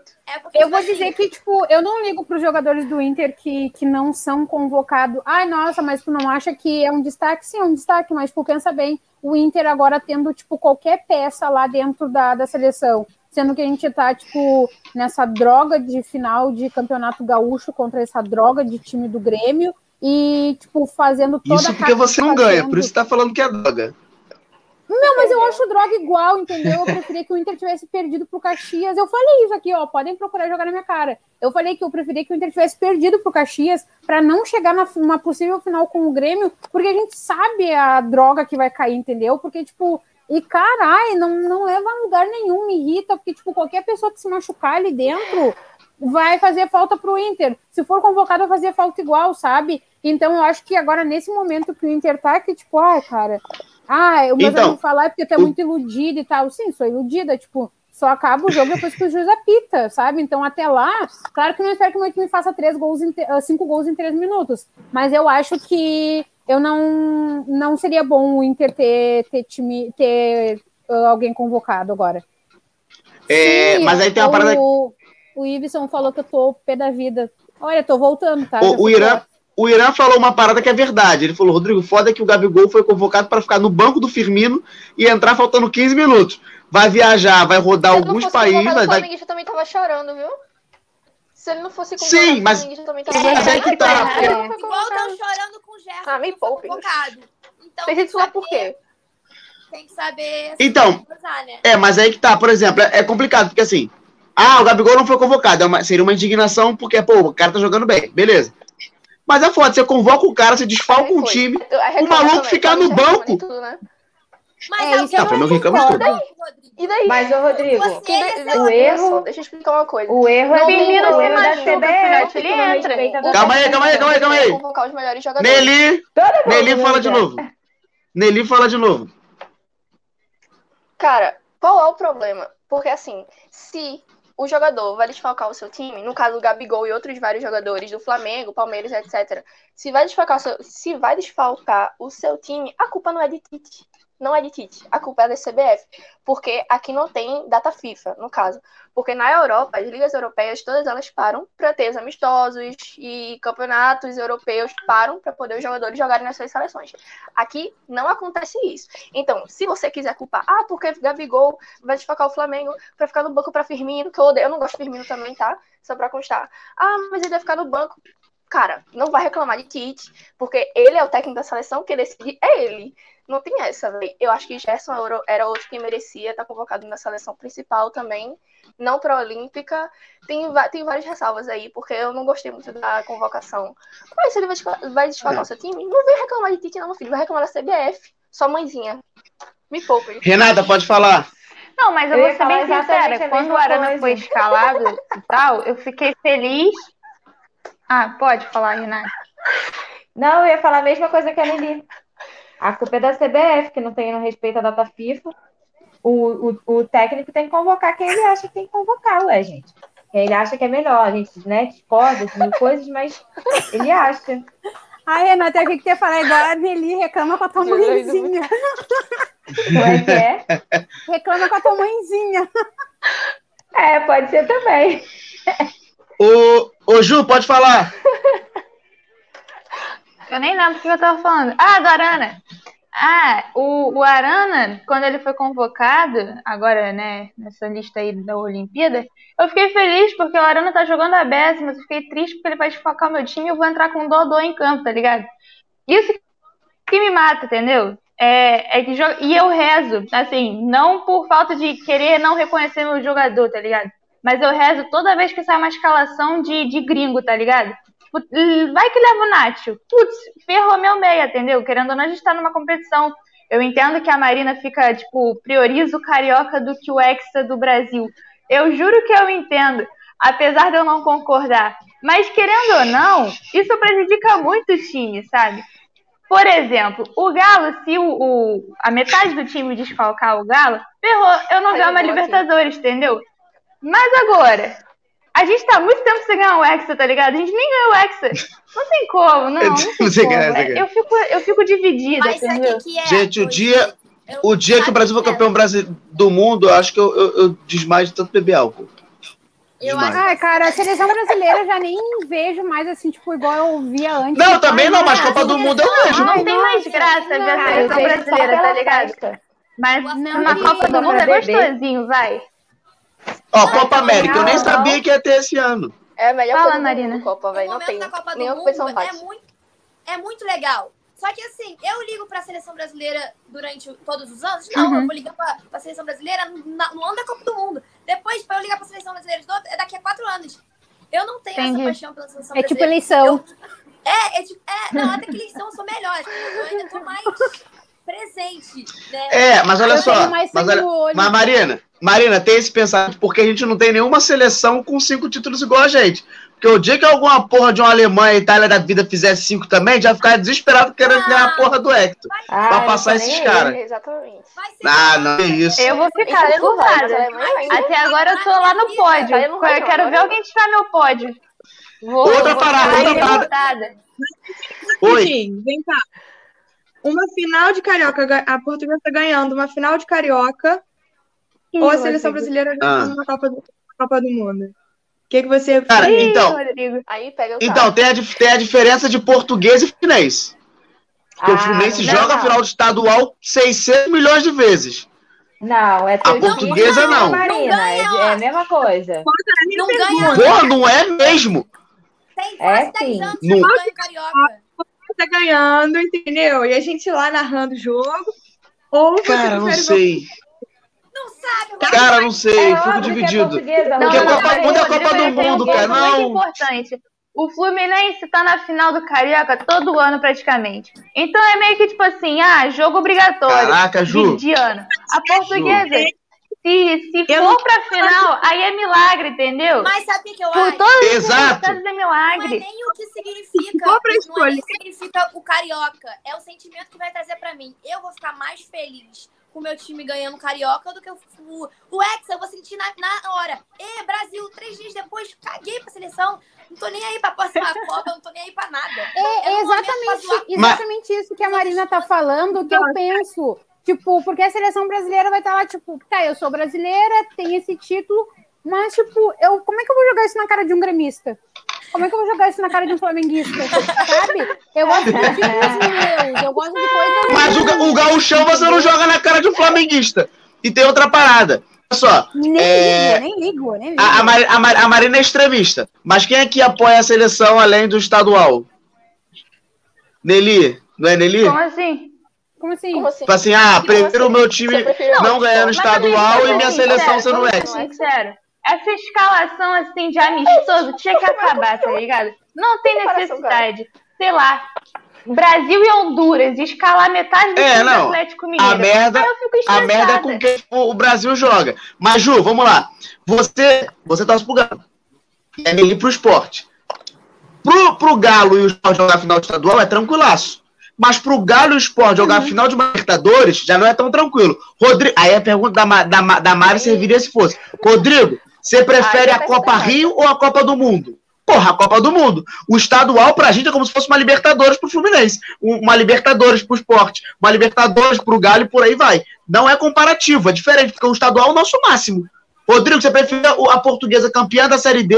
é eu vou dizer que, tipo, eu não ligo para os jogadores do Inter que, que não são convocados. Ai, nossa, mas tu não acha que é um destaque? Sim, é um destaque, mas, tipo, pensa bem, o Inter agora tendo, tipo, qualquer peça lá dentro da, da seleção. Sendo que a gente tá, tipo, nessa droga de final de campeonato gaúcho contra essa droga de time do Grêmio e, tipo, fazendo toda
Isso porque você não ganha, por isso você tá falando que é droga.
Não, mas eu acho droga igual, entendeu? Eu preferia que o Inter tivesse perdido pro Caxias. Eu falei isso aqui, ó, podem procurar jogar na minha cara. Eu falei que eu preferia que o Inter tivesse perdido pro Caxias para não chegar na, numa possível final com o Grêmio, porque a gente sabe a droga que vai cair, entendeu? Porque, tipo, e carai, não, não leva a lugar nenhum, me irrita, porque, tipo, qualquer pessoa que se machucar ali dentro vai fazer falta pro Inter. Se for convocado, vai fazer falta igual, sabe? Então eu acho que agora, nesse momento que o Inter tá, que, tipo, ai, cara, ah, o meu então, falar é porque tu é muito iludida e tal. Sim, sou iludida, tipo, só acaba o jogo depois que o juiz apita, sabe? Então, até lá, claro que não espero que o meu time faça três gols em, ah, cinco gols em três minutos. Mas eu acho que eu não, não seria bom o Inter ter, ter time, ter uh, alguém convocado agora.
É,
Sim,
mas aí tem uma parada.
O, o Iveson falou que eu tô pé da vida. Olha, tô voltando, tá?
O, o Irã. O Irã falou uma parada que é verdade. Ele falou: Rodrigo, foda é que o Gabigol foi convocado para ficar no banco do Firmino e entrar faltando 15 minutos. Vai viajar, vai rodar alguns países. Vai,
O
vai...
Flamenguista também tava chorando, viu? Se ele não fosse
Sim,
convocado,
mas-
o Flamenguista também tava
Mas aí que tá.
Ele não foi
Igual
convocado.
estão chorando com o Gerson.
Ah, me poupe.
convocado. Então, tem
lá por quê?
Tem que saber.
Então,
usar, né?
É, mas aí que tá, por exemplo, é, é complicado, porque assim, ah, o Gabigol não foi convocado, é uma- seria uma indignação, porque, pô, o cara tá jogando bem, beleza. Mas é foda, você convoca o cara, você desfalca um time,
reclama
maluco ficar
fala
no banco.
tudo, né?
Mas
É,
alguém
isso
de
concordo.
tudo.
E daí?
Mas, ô Rodrigo,
recebe-
o erro-
deixa eu explicar uma coisa.
o erro é
tem
o erro da CBF, não
entra.
Calma aí, calma aí, calma aí, calma aí.
Convocar os melhores jogadores.
Nelly, Nelly fala de novo. Nelly fala de novo.
Cara, qual é o problema? Porque assim, se o jogador vai desfalcar o seu time, no caso o Gabigol e outros vários jogadores do Flamengo, Palmeiras, etc. Se vai desfalcar seu, se vai desfalcar o seu time, a culpa não é de Tite. Não é de Tite, a culpa é da CBF. Porque aqui não tem data FIFA, no caso. Porque na Europa, as ligas europeias, todas elas param para ter os amistosos e campeonatos europeus param para poder os jogadores jogarem nas suas seleções. Aqui não acontece isso. Então, se você quiser culpar, ah, porque Gabigol vai desfocar o Flamengo pra ficar no banco pra Firmino, que eu odeio, eu não gosto de Firmino também, tá? Só pra constar. Ah, mas ele vai ficar no banco. Cara, não vai reclamar de Tite, porque ele é o técnico da seleção, quem decide é ele. Não tem essa, velho. Eu acho que Gerson era- outro que merecia estar convocado na seleção principal também, não pra Olímpica. Tem, tem várias ressalvas aí, porque eu não gostei muito da convocação. Mas se ele vai vai desfalcar
É.
o seu time, não vem reclamar de Tite, não, meu filho. Vai reclamar da CBF. Sua mãezinha. Me poupe.
Renata, pode falar.
Não, mas eu,
Eu
vou ser bem sincera. Quando o Arana foi escalado e tal, eu fiquei feliz. Ah, pode falar, Renata.
Não, eu ia falar a mesma coisa que a Nelly. A culpa é da CBF, que não tem no respeito à data FIFA. O, o, o técnico tem que convocar quem ele acha que tem que convocar, ué, gente. Quem ele acha que é melhor. A gente, né, discorda de mil coisas, mas ele acha.
Ai, Renata, eu achei que você ia falar igual a Nelly, reclama com a tua mãezinha.
Como é que é?
Reclama com a tua mãezinha.
É, pode ser também.
Ô, ô Ju, pode falar. (laughs)
Eu nem lembro o que eu tava falando. Ah, do Arana. Ah, o, o Arana, quando ele foi convocado, agora, né, nessa lista aí da Olimpíada, eu fiquei feliz porque o Arana tá jogando a beça, mas eu fiquei triste porque ele vai desfocar o meu time e eu vou entrar com Dodô em campo, tá ligado? Isso que me mata, entendeu? É, é que E eu rezo, assim, não por falta de querer não reconhecer meu jogador, tá ligado? Mas eu rezo toda vez que sai uma escalação de, de gringo, tá ligado? L- vai que leva o Nacho. Putz, ferrou meu meia, entendeu? Querendo ou não, a gente tá numa competição. Eu entendo que a Marina fica, tipo, prioriza o carioca do que o hexa do Brasil. Eu juro que eu entendo, apesar de eu não concordar. Mas querendo ou não, isso prejudica muito o time, sabe? Por exemplo, o Galo, se o, o- a metade do time desfalcar o Galo, ferrou, eu não ganho uma. Libertadores, entendeu? Mas agora, a gente tá há muito tempo sem ganhar o Hexa, tá ligado? A gente nem ganhou o Hexa. Não tem como, não, (laughs) não tem
Você
como.
ganha.
Eu fico, eu fico dividida,
Mas
entendeu?
é?
Gente, o dia-
eu-
O dia que o Brasil for
é?
campeão do mundo, eu acho que eu, eu, eu desmaio de tanto beber álcool.
Eu acho
Ai, cara, a seleção brasileira eu já nem vejo mais assim, tipo, igual eu via antes.
Não, também não, mas Copa do Mundo eu vejo.
Não
Ai,
tem mais graça ver a
não,
seleção brasileira, tá ligado?
festa.
Mas
Não,
na
não,
Copa do
não,
Mundo é gostosinho, vai.
Ó, Copa América, eu nem
não,
sabia que ia ter esse ano.
É a melhor
Fala,
coisa
Marina.
Copa,
o
velho. Não
momento
tem
da Copa do
nenhuma
Mundo
competição
é muito, é muito legal. Só que assim, eu ligo pra seleção brasileira durante todos os anos? Não,
Uhum.
eu vou ligar pra, pra seleção brasileira no ano da Copa do Mundo. Depois, pra eu ligar pra seleção brasileira de novo, é daqui a quatro anos. Eu não tenho
Entendi.
essa paixão pela seleção
É tipo
brasileira.
eleição.
Eu- é, é tipo, é, não, até que eleição eu sou melhor. Eu ainda tô mais presente, né?
É, mas olha
Eu
só.
tenho mais
Mas, olha, mas Marina, Marina, tem esse pensamento, porque a gente não tem nenhuma seleção com cinco títulos igual a gente. Porque o dia que alguma porra de uma Alemanha e Itália da vida fizer cinco também, já ficar desesperado querendo ganhar a porra do Hector.
Ah,
Pra
eu
passar esses caras.
Exatamente.
Ah, não é isso.
Eu vou ficar revoltada. Até agora eu tô lá no pódio.
Itália não
Eu quero ver alguém tirar meu pódio. Vou,
Outra
vou
parada, outra parada. Oi.
Vem cá. Uma final de carioca, a portuguesa tá ganhando uma final de carioca ou a seleção brasileira
Ah.
na Copa do, Copa do Mundo? O que, que você.
Cara,
Ih,
então,
Rodrigo.
Aí pega o
então tem, a, tem a diferença de português e chinês. Porque o
Ah,
Fluminense
não.
joga a final do estadual 600 milhões de vezes.
Não, é
A portuguesa, não.
Não
é,
ganha,
é
ó.
a mesma coisa.
Não ganha.
Porra, não é mesmo.
Tem
É,
quase 10
sim.
anos que
Não.
não ganha o Carioca.
tá ganhando, entendeu? E a gente lá narrando o jogo. Ou
Cara, não sei.
Não sabe. agora
Cara, não sei,
É
fico
óbvio que é
dividido.
portuguesa,
Porque
Rodrigo.
a Copa do Mundo é a Copa do
um
Mundo, cara.
Muito
Não.
importante. O Fluminense tá na final do Carioca todo ano, praticamente. Então é meio que tipo assim, ah, jogo obrigatório.
Caraca, Ju.
De, de ano. A portuguesa, se, se
Eu
for
não-
pra final, aí é milagre, entendeu?
Mas sabe o que, eu
Por
acho?
todos os
Exato.
resultados é
Não é
milagre.
nem o que significa. Não é o que significa o carioca. É o sentimento que vai trazer pra mim. Eu vou ficar mais feliz com o meu time ganhando carioca do que o, o, o Hexa. Eu vou sentir na, na hora. E Brasil, três dias depois, caguei pra seleção. Não tô nem aí pra próxima (laughs) Copa, não tô nem aí pra nada.
É,
É
exatamente, exatamente isso que a Marina tá falando, que eu penso. Tipo, porque a seleção brasileira vai estar lá, tipo, tá, eu sou brasileira, tenho esse título, mas, tipo, eu, como é que eu vou jogar isso na cara de um gremista? Como é que eu vou jogar isso na cara de um flamenguista? Sabe? Eu gosto de meus, eu gosto de coisas.
Mas o, o gauchão você não joga na cara de um flamenguista. E tem outra parada. Olha só,
Nem
É,
ligo, nem ligo, nem ligo.
a, a, Mari- a, Mari- a Marina é extremista. Mas quem é que apoia a seleção além do estadual? Nelly? Não é Nelly?
Como assim?
Como assim?
Como assim?
Tipo assim, ah, prefiro o meu time não ganhar no estadual
também,
e minha
sincero,
seleção sendo
vamos ser
ex.
Sincero, essa escalação assim de amistoso tinha que acabar, tá ligado? Não tem necessidade. Sei lá, Brasil e Honduras, escalar metade do
É,
time do
não.
Atlético Mineiro.
A merda,
Aí eu fico
a merda é com quem o Brasil joga. Mas, Ju, vamos lá. Você, você torce pro Galo. É Nelly pro esporte. Pro, pro Galo e o Sport jogar final estadual é tranquilaço. Mas pro Galo e o Sport jogar a final de uma Libertadores já não é tão tranquilo. Rodrigo, aí a pergunta da, da, da Mari serviria se fosse: Rodrigo, você prefere a Copa. Rio ou a Copa do Mundo? Porra, a Copa do Mundo. O estadual pra gente é como se fosse uma Libertadores pro Fluminense, um- uma Libertadores pro esporte, uma Libertadores pro Galo e por aí vai. Não é comparativo, é diferente, porque o estadual é o nosso máximo. Rodrigo, você prefere a portuguesa campeã da Série D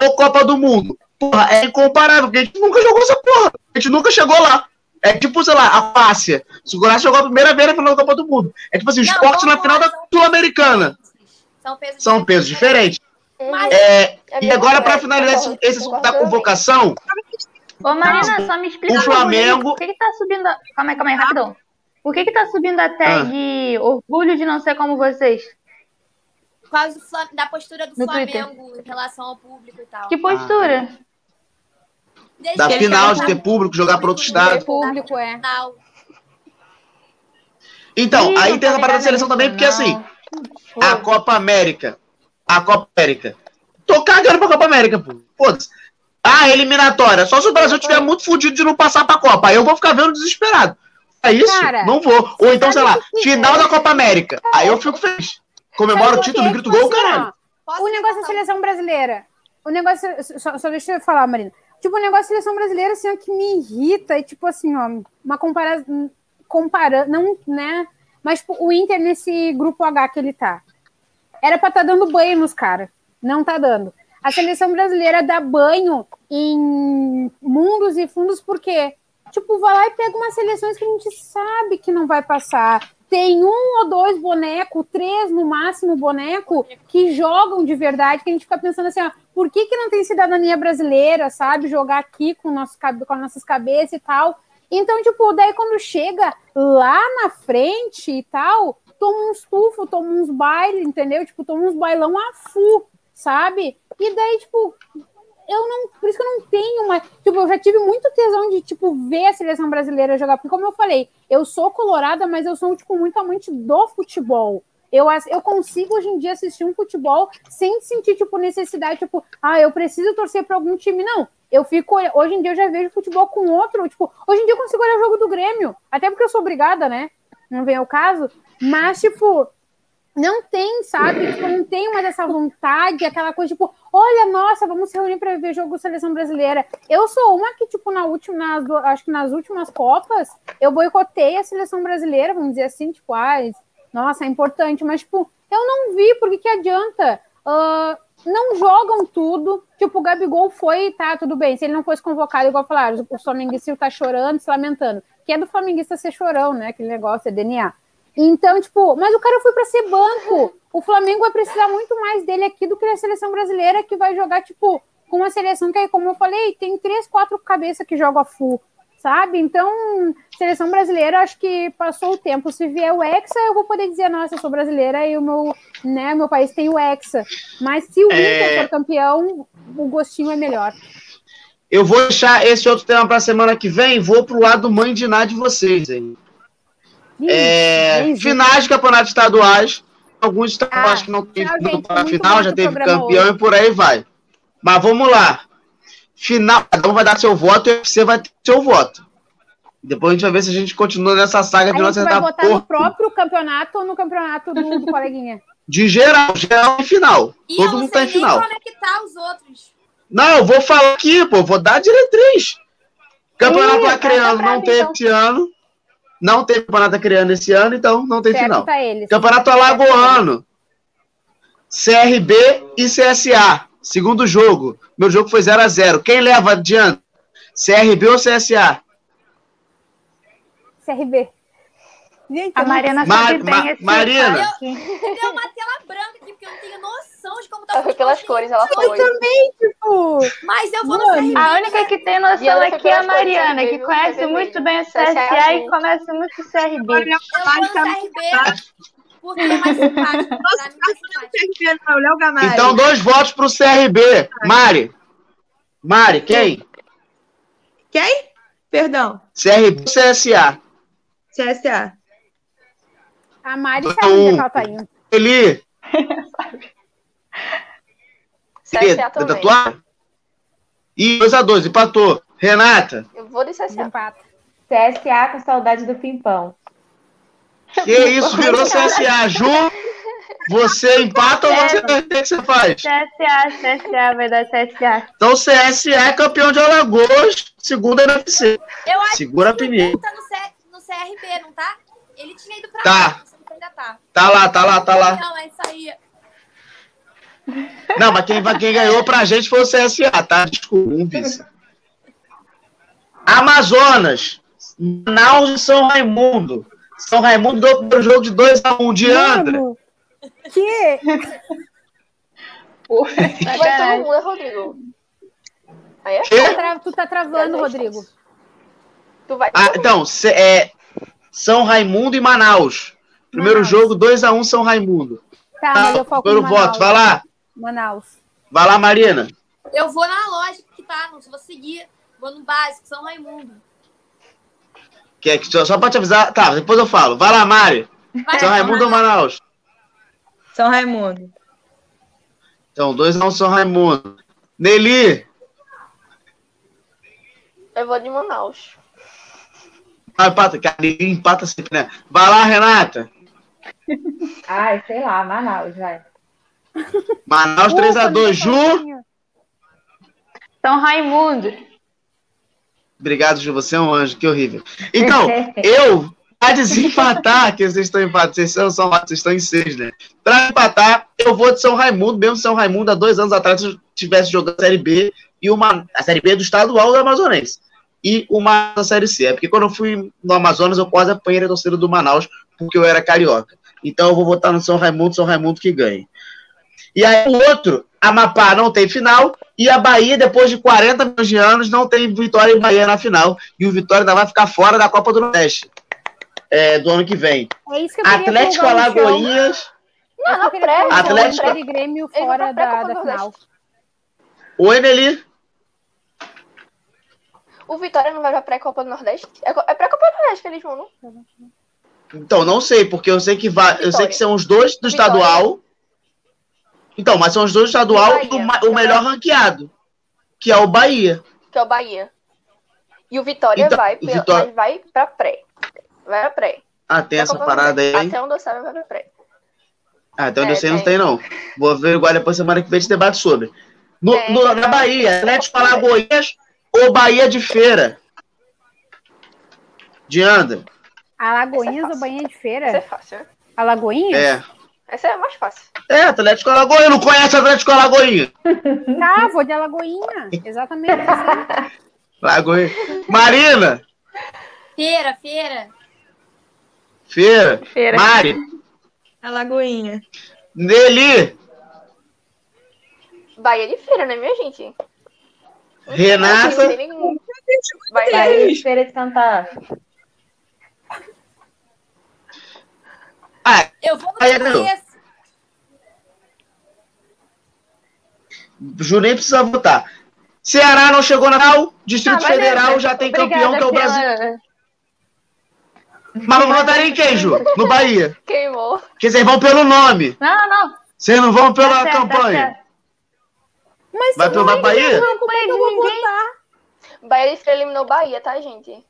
ou Copa do Mundo? Porra, é incomparável, porque a gente nunca jogou essa porra. A gente nunca chegou lá. É tipo, sei lá, a Croácia. Se o Croácia jogou a primeira vez na final da Copa do Mundo. É tipo assim, o esporte na final da Sul-Americana.
São pesos
São pesos diferentes.
Mas
É,
É
e agora, para finalizar esse,
concordo,
esse assunto da convocação,
Ô, Marina, só me explica
O. Flamengo-
Por que, que tá subindo. A... Calma aí, calma aí, rapidão. Por que, que tá subindo a tag
Ah.
orgulho de não ser como vocês?
por causa do Flam- da postura do
No Twitter.
Flamengo em relação ao público e tal.
Que postura?
Desde
da final, de ter público, jogar para outro estado.
Público, é.
Então,
Ih,
aí tem essa parada da seleção também, porque assim,
não.
A Copa América. A Copa América. Tô cagando pra Copa América, pô. Foda-se. Ah, eliminatória. Só se o Brasil tiver muito fudido de não passar pra Copa. Aí eu vou ficar vendo desesperado. É isso?
Cara,
não vou. Ou então, sei lá, final
é?
da Copa América. Aí eu fico feliz. Comemoro o título,
quê?
grito
Tipo
gol,
assim, ó,
caralho.
O negócio da seleção brasileira. O negócio. Só, só deixa eu falar, Marina. Tipo, o negócio da seleção brasileira, assim, ó, que me irrita. É tipo assim, ó, uma comparação. Comparando. Não, né? Mas tipo, o Inter nesse grupo H que ele tá. Era pra estar dando banho nos caras. Não tá dando. A seleção brasileira dá banho em mundos e fundos porque, tipo, vai lá e pega umas seleções que a gente sabe que não vai passar. Tem um ou dois bonecos, três no máximo boneco, que jogam de verdade, que a gente fica pensando assim, ó, por que, que não tem cidadania brasileira, sabe? Jogar aqui com, nosso, com as nossas cabeças e tal. Então, tipo, daí quando chega lá na frente e tal, toma uns tufo, toma uns bailes, entendeu? Tipo, toma uns bailão a fu, sabe? E daí, tipo, eu não. Por isso que eu não tenho uma. Tipo, eu já tive muito tesão de, tipo, ver a seleção brasileira jogar. Porque, como eu falei, eu sou colorada, mas eu sou, tipo, muito amante do futebol. Eu, eu consigo hoje em dia assistir um futebol sem sentir, tipo, necessidade, tipo, ah, eu preciso torcer para algum time. Não. Eu fico. Hoje em dia eu já vejo futebol com outro. Tipo, hoje em dia eu consigo olhar o jogo do Grêmio. Até porque eu sou obrigada, né? Não vem ao caso. Mas, tipo, não tem, sabe? Tipo, não tem mais essa vontade, aquela coisa, tipo, olha, nossa, vamos se reunir para ver jogo seleção brasileira. Eu sou uma que, tipo, na última, nas, acho que nas últimas Copas, eu boicotei a seleção brasileira, vamos dizer assim, tipo, ah, nossa, é importante, mas, tipo, Eu não vi, porque que adianta? Uh, não jogam tudo. Tipo, o Gabigol foi, tá, tudo bem. Se ele não fosse convocado, igual falaram, o flamenguista tá chorando, se lamentando. Que é do flamenguista ser chorão, né? Aquele negócio, é DNA. Então, tipo, mas o cara foi para ser banco. O Flamengo vai precisar muito mais dele aqui do que a seleção brasileira, que vai jogar, tipo, com uma seleção que, como eu falei, tem três, quatro cabeças que jogam a full, sabe? Então, seleção brasileira, acho que passou o tempo. Se vier o Hexa, eu vou poder dizer, nossa, eu sou brasileira e o meu, né, meu país tem o Hexa. Mas se o é... Inter for campeão, o gostinho é melhor.
Eu vou deixar esse outro tema para a semana que vem, vou pro lado mãe de nada de vocês, hein? É, finais de campeonatos estaduais. Alguns estaduais ah, que não tem para final, já teve campeão hoje. e por aí vai. Mas vamos lá. Final, cada um vai dar seu voto e você vai ter seu voto. Depois a gente vai ver se a gente continua nessa saga de não acertar.
Você vai votar no próprio campeonato ou no campeonato do, do coleguinha?
De geral, geral em final. E Todo mundo tá em final.
conectar é os outros.
Não, eu vou falar aqui, pô, vou dar a diretriz. Campeonato Acreano não teve então. esse ano. Não teve campeonato criando esse ano, então não tem final. Eles, campeonato Alagoano. CRB e CSA. Segundo jogo. Meu jogo foi 0 a 0 Quem leva adiante? CRB ou CSA?
CRB.
Gente, a Mariana Ma Ma
Marina.
Deu uma tela branca aqui, porque eu não tenho noção de como tá
Ela foi pelas cores, ela foi.
Eu também, tipo.
Mas eu vou no CRB.
A única que tem noção aqui é a Mariana, que conhece muito bem o CSA e conhece muito o CRB. Eu vou no
CRB. Porque (laughs) é mais simpático.
Então, dois votos pro CRB. Mari. Mari, quem?
Quem? Perdão.
CRB ou CSA?
CSA.
A Mari então, sabe onde que ela (laughs) tá indo.
Eli.
CSA também. Da
tua? E 2x2, empatou. Renata.
Eu vou de CSA.
Empata. CSA com saudade do Pimpão.
Que isso, virou CSA. Ju, você empata ou você, o que você faz?
CSA, CSA, vai dar CSA.
Então CSA é campeão de Alagoas, segunda NFC.
Eu acho
Segura
que
a pneu.
tá no, C, no CRB, não tá? Ele tinha ido pra
tá.
lá, ainda tá.
Tá lá, tá lá, tá lá.
Não, é isso aí.
Não, mas quem, quem ganhou pra gente foi o CSA, tá? Desculpa, um vice. Amazonas, Manaus e São Raimundo. São Raimundo deu o primeiro jogo de 2x1 um, de André.
Que? (laughs)
Vai todo mundo, é Rodrigo. Aí é
tu, tá tra tu tá travando, Rodrigo.
Tu vai
ah, então, cê, é, São Raimundo e Manaus. Primeiro Manaus. jogo, 2x1 um, São Raimundo.
Tá, mas eu foco
Primeiro voto, vai lá.
Manaus.
Vai lá, Marina.
Eu vou na lógica que tá, não vou seguir. Vou no básico, São Raimundo.
Que é, só, só pra te avisar. Tá, depois eu falo. Vai lá, Mari. Vai, São Raimundo ou Manaus?
São Raimundo.
Então, dois não São Raimundo. Nelly.
Eu vou de Manaus.
Ah, empata, que a Nelly empata sempre, né? Vai lá, Renata.
Ai, sei lá, Manaus, vai.
Manaus 3x2. Ju.
São Raimundo.
Obrigado, Ju, você é um anjo, que horrível. Então, (laughs) eu, para desempatar, que vocês estão empatados, vocês são, são, vocês estão em seis, né? Para empatar, eu vou de São Raimundo, mesmo São Raimundo, há dois anos atrás, eu tivesse jogando a Série B, e uma, a Série B do estadual do Amazonense, e uma da Série C. É porque quando eu fui no Amazonas, eu quase apanhei a torcida do Manaus, porque eu era carioca. Então eu vou votar no São Raimundo, São Raimundo que ganhe. E aí o outro, Amapá não tem final, e a Bahia, depois de 40 milhões de anos, não tem Vitória e Bahia na final. E o Vitória ainda vai ficar fora da Copa do Nordeste é, do ano que vem.
É isso que eu
Atlético Alagoinhas.
Não, não, pré.
Atlético
e Grêmio fora da, da final.
Oi, Nelly.
O Vitória não vai pra pré-Copa do Nordeste? É, é pré-Copa do Nordeste que eles vão, não?
Então, não sei, porque eu sei que vai, eu sei que são os dois do Vitória. estadual então, mas são os dois estadual e o, melhor ranqueado, que é o Bahia.
Que é o Bahia. E o Vitória então, vai, Vitória... vai pra pré. Vai pra pré.
Ah, tem essa parada aí.
Até onde eu sei, vai pra pré.
Ah, até onde é, eu sei não tem, não. Vou ver igual depois semana que vem a gente debate sobre. No, é, no, na Bahia, Atlético Alagoas ou Bahia de Feira? De Andra.
Alagoinhas é ou Bahia de Feira?
Isso é fácil, né?
Alagoinhas?
É.
Essa é mais fácil.
É, Atlético Alagoinha. Não conhece Atlético Alagoinha? (laughs)
Tá, vou de Alagoinha. Exatamente assim. (laughs)
Lagoinha. Marina.
Feira, feira.
Feira.
Feira.
Mari.
Alagoinha.
Nelly.
Bahia de feira, né, minha gente?
Renata.
Não tem nenhum. Bahia
de Feira de Santana.
Ah,
Eu vou no
Bahia ganhou.
começo.
Ju nem precisa votar. Ceará não chegou na final. Distrito
Ah, mas
Federal
é-
já tem
obrigada
campeão, que é o
pela-
Brasil. Mas não votaria em quem, Ju? No Bahia. (laughs)
Queimou.
Porque vocês vão pelo nome.
Não, não.
Vocês não vão pela
Tá certo, tá
campanha.
certo.
Mas
Vai pelo
é
Bahia?
não, como é que eu vou votar?
Bahia eliminou Bahia, tá, gente?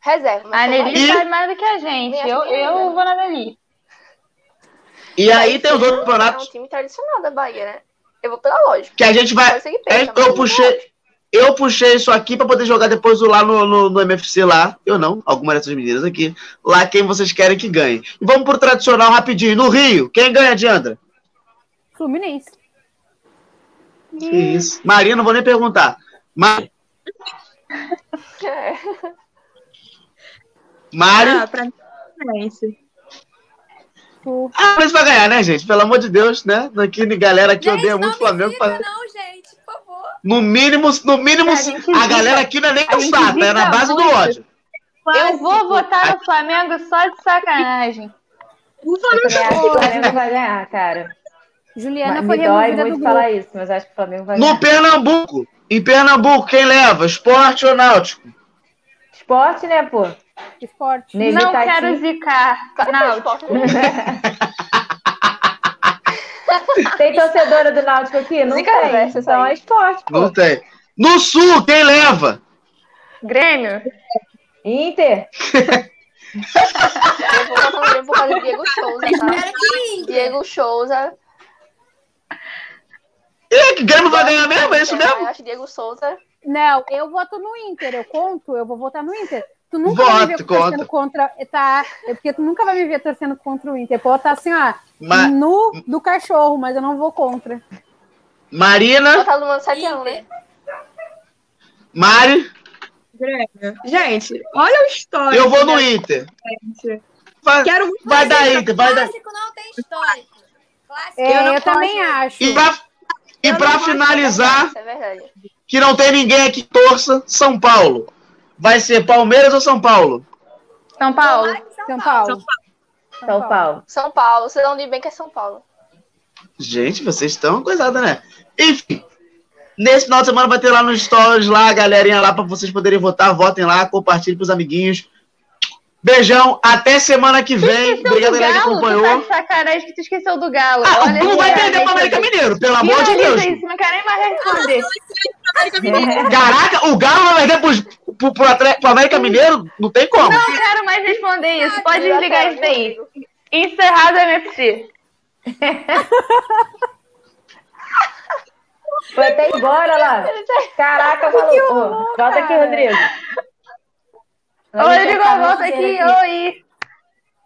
Reserva.
A Nelly sabe mais do que a gente. Eu,
filha.
eu vou na Nelly.
E aí tem os outros
É um
campeonatos
time tradicional da Bahia, né? Eu vou pela lógica.
que a gente vai. É, eu puxei. Eu puxei isso aqui pra poder jogar depois lá no, no, no MFC lá. Eu não, alguma dessas meninas aqui. Lá quem vocês querem que ganhe. E vamos pro tradicional rapidinho. No Rio, quem ganha, Diandra?
Fluminense.
Que isso. Maria, não vou nem perguntar. Mari.
É.
Mari.
Ah, pra mim, Fluminense.
Ah, mas vai ganhar, né, gente? Pelo amor de Deus, né? Aqui, galera aqui
Gente,
odeia
não
muito o Flamengo.
me irrita, não, gente, por favor.
No mínimo, no mínimo,
A
a galera aqui não é nem cansada, é na base do
muito.
ódio.
Eu vou votar no Flamengo só de sacanagem.
O Flamengo
que o Flamengo vai ganhar, cara.
Juliana
Me
foi
dói
removida
muito
do
falar isso, mas acho que o Flamengo vai
No
ganhar.
Pernambuco, em Pernambuco, quem leva? Esporte ou Náutico?
Esporte, né, pô?
Esporte.
Nelly
Não
tá
quero
aqui.
zicar.
É
Não,
esporte.
Tem torcedora do Náutico aqui? Não
Zica
tem. Então é esporte, pô.
Não tem. No Sul, quem leva?
Grêmio.
Inter. (laughs)
Eu vou causa do Diego Souza, tá?
Que
Diego Souza.
E que Grêmio vai ganhar mesmo? É isso mesmo?
Eu acho Diego Souza.
Não, eu voto no Inter, eu conto, eu vou votar no Inter. Tu nunca vai me ver
Voto,
torcendo contra. Tá, é porque tu nunca vai me ver torcendo contra o Inter. Pode estar assim, ó,
Ma-
no do cachorro, mas eu não vou contra.
Marina,
Botar no mano 7x1, né?
Mari,
Grêmio. Gente, olha o histórico.
eu vou no
da
Inter.
gente.
Vai,
Quero muito
vai dar Inter, vai dar.
clássico não tem histórico. Clássico.
É,
Eu
eu, também acho.
E pra, e pra finalizar,
é
que não tem ninguém aqui que torça, São Paulo. Vai ser Palmeiras ou São Paulo?
São Paulo.
São Paulo.
São Paulo.
São Paulo. Vocês vão de bem que é São Paulo.
Gente, vocês estão coisada, né? Enfim, nesse final de semana vai ter lá nos stories lá, a galerinha lá pra vocês poderem votar. Votem lá, compartilhem pros amiguinhos. Beijão, até semana que vem. Obrigado,
do
galera que
Galo? Tu
acompanhou.
tá de sacanagem que tu esqueceu do Galo.
Ah,
Olha,
não vai perder pro América. Mineiro, pelo amor de Deus.
isso, não quero nem mais responder.
Caraca, o Galo vai perder pro, pro, pro, pro América Mineiro? Não tem como.
Não quero mais responder isso. Pode desligar
tá,
isso daí. Encerrado o MFC.
Foi até embora lá. Caraca, maluco. Volta aqui, Rodrigo.
Rodrigo, volta aqui. Oi.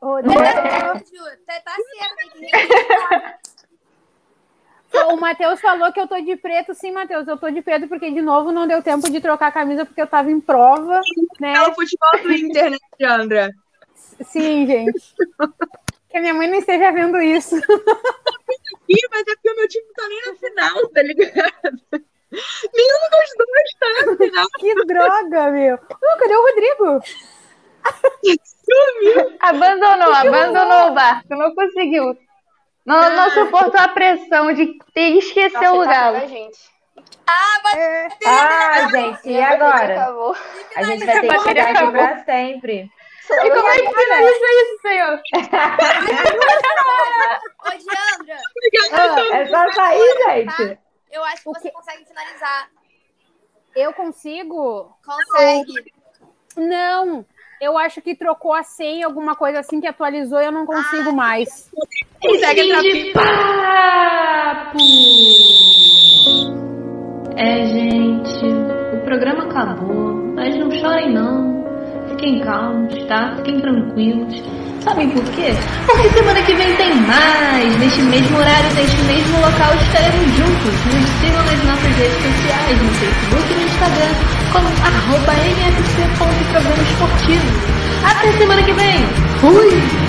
Rodrigo,
Ju, tá, tá certo, tem que respeitar.
o Matheus falou que eu tô de preto. Sim, Matheus, eu tô de preto porque, de novo, não deu tempo de trocar a camisa porque eu tava em prova, né?
É o futebol do Inter, né, Diandra?
Sim, gente. Que a minha mãe não esteja vendo isso.
Ih, mas é porque o meu time tá nem na final, tá ligado? Nenhum dos dois tá.
Que droga, meu. Ô, cadê o Rodrigo?
Abandonou, abandonou o barco. Não conseguiu. Não, não suportou a pressão de ter que esquecer
Nossa,
o
tá
Galo.
gente.
É,
Ah, gente, e agora?
Acabou.
A gente vai ter que ficar aqui pra sempre.
E como é que finaliza isso, senhor?
Ô, Diandra, (laughs)
Ah, é só sair, gente.
Eu acho que você consegue finalizar.
eu consigo?
Consegue.
Não. Eu acho que trocou a senha, alguma coisa assim que atualizou e eu não consigo mais.
Consegue entrar
papo. É, gente, o programa acabou, mas não chorem não. Fiquem calmos, tá? Fiquem tranquilos. Sabem por quê? Porque semana que vem tem mais! Neste mesmo horário, neste mesmo local, estaremos juntos. Nos sigam nas nossas redes sociais, no Facebook e no Instagram, como arroba mfc.programa esportivo. Até semana que vem! Fui!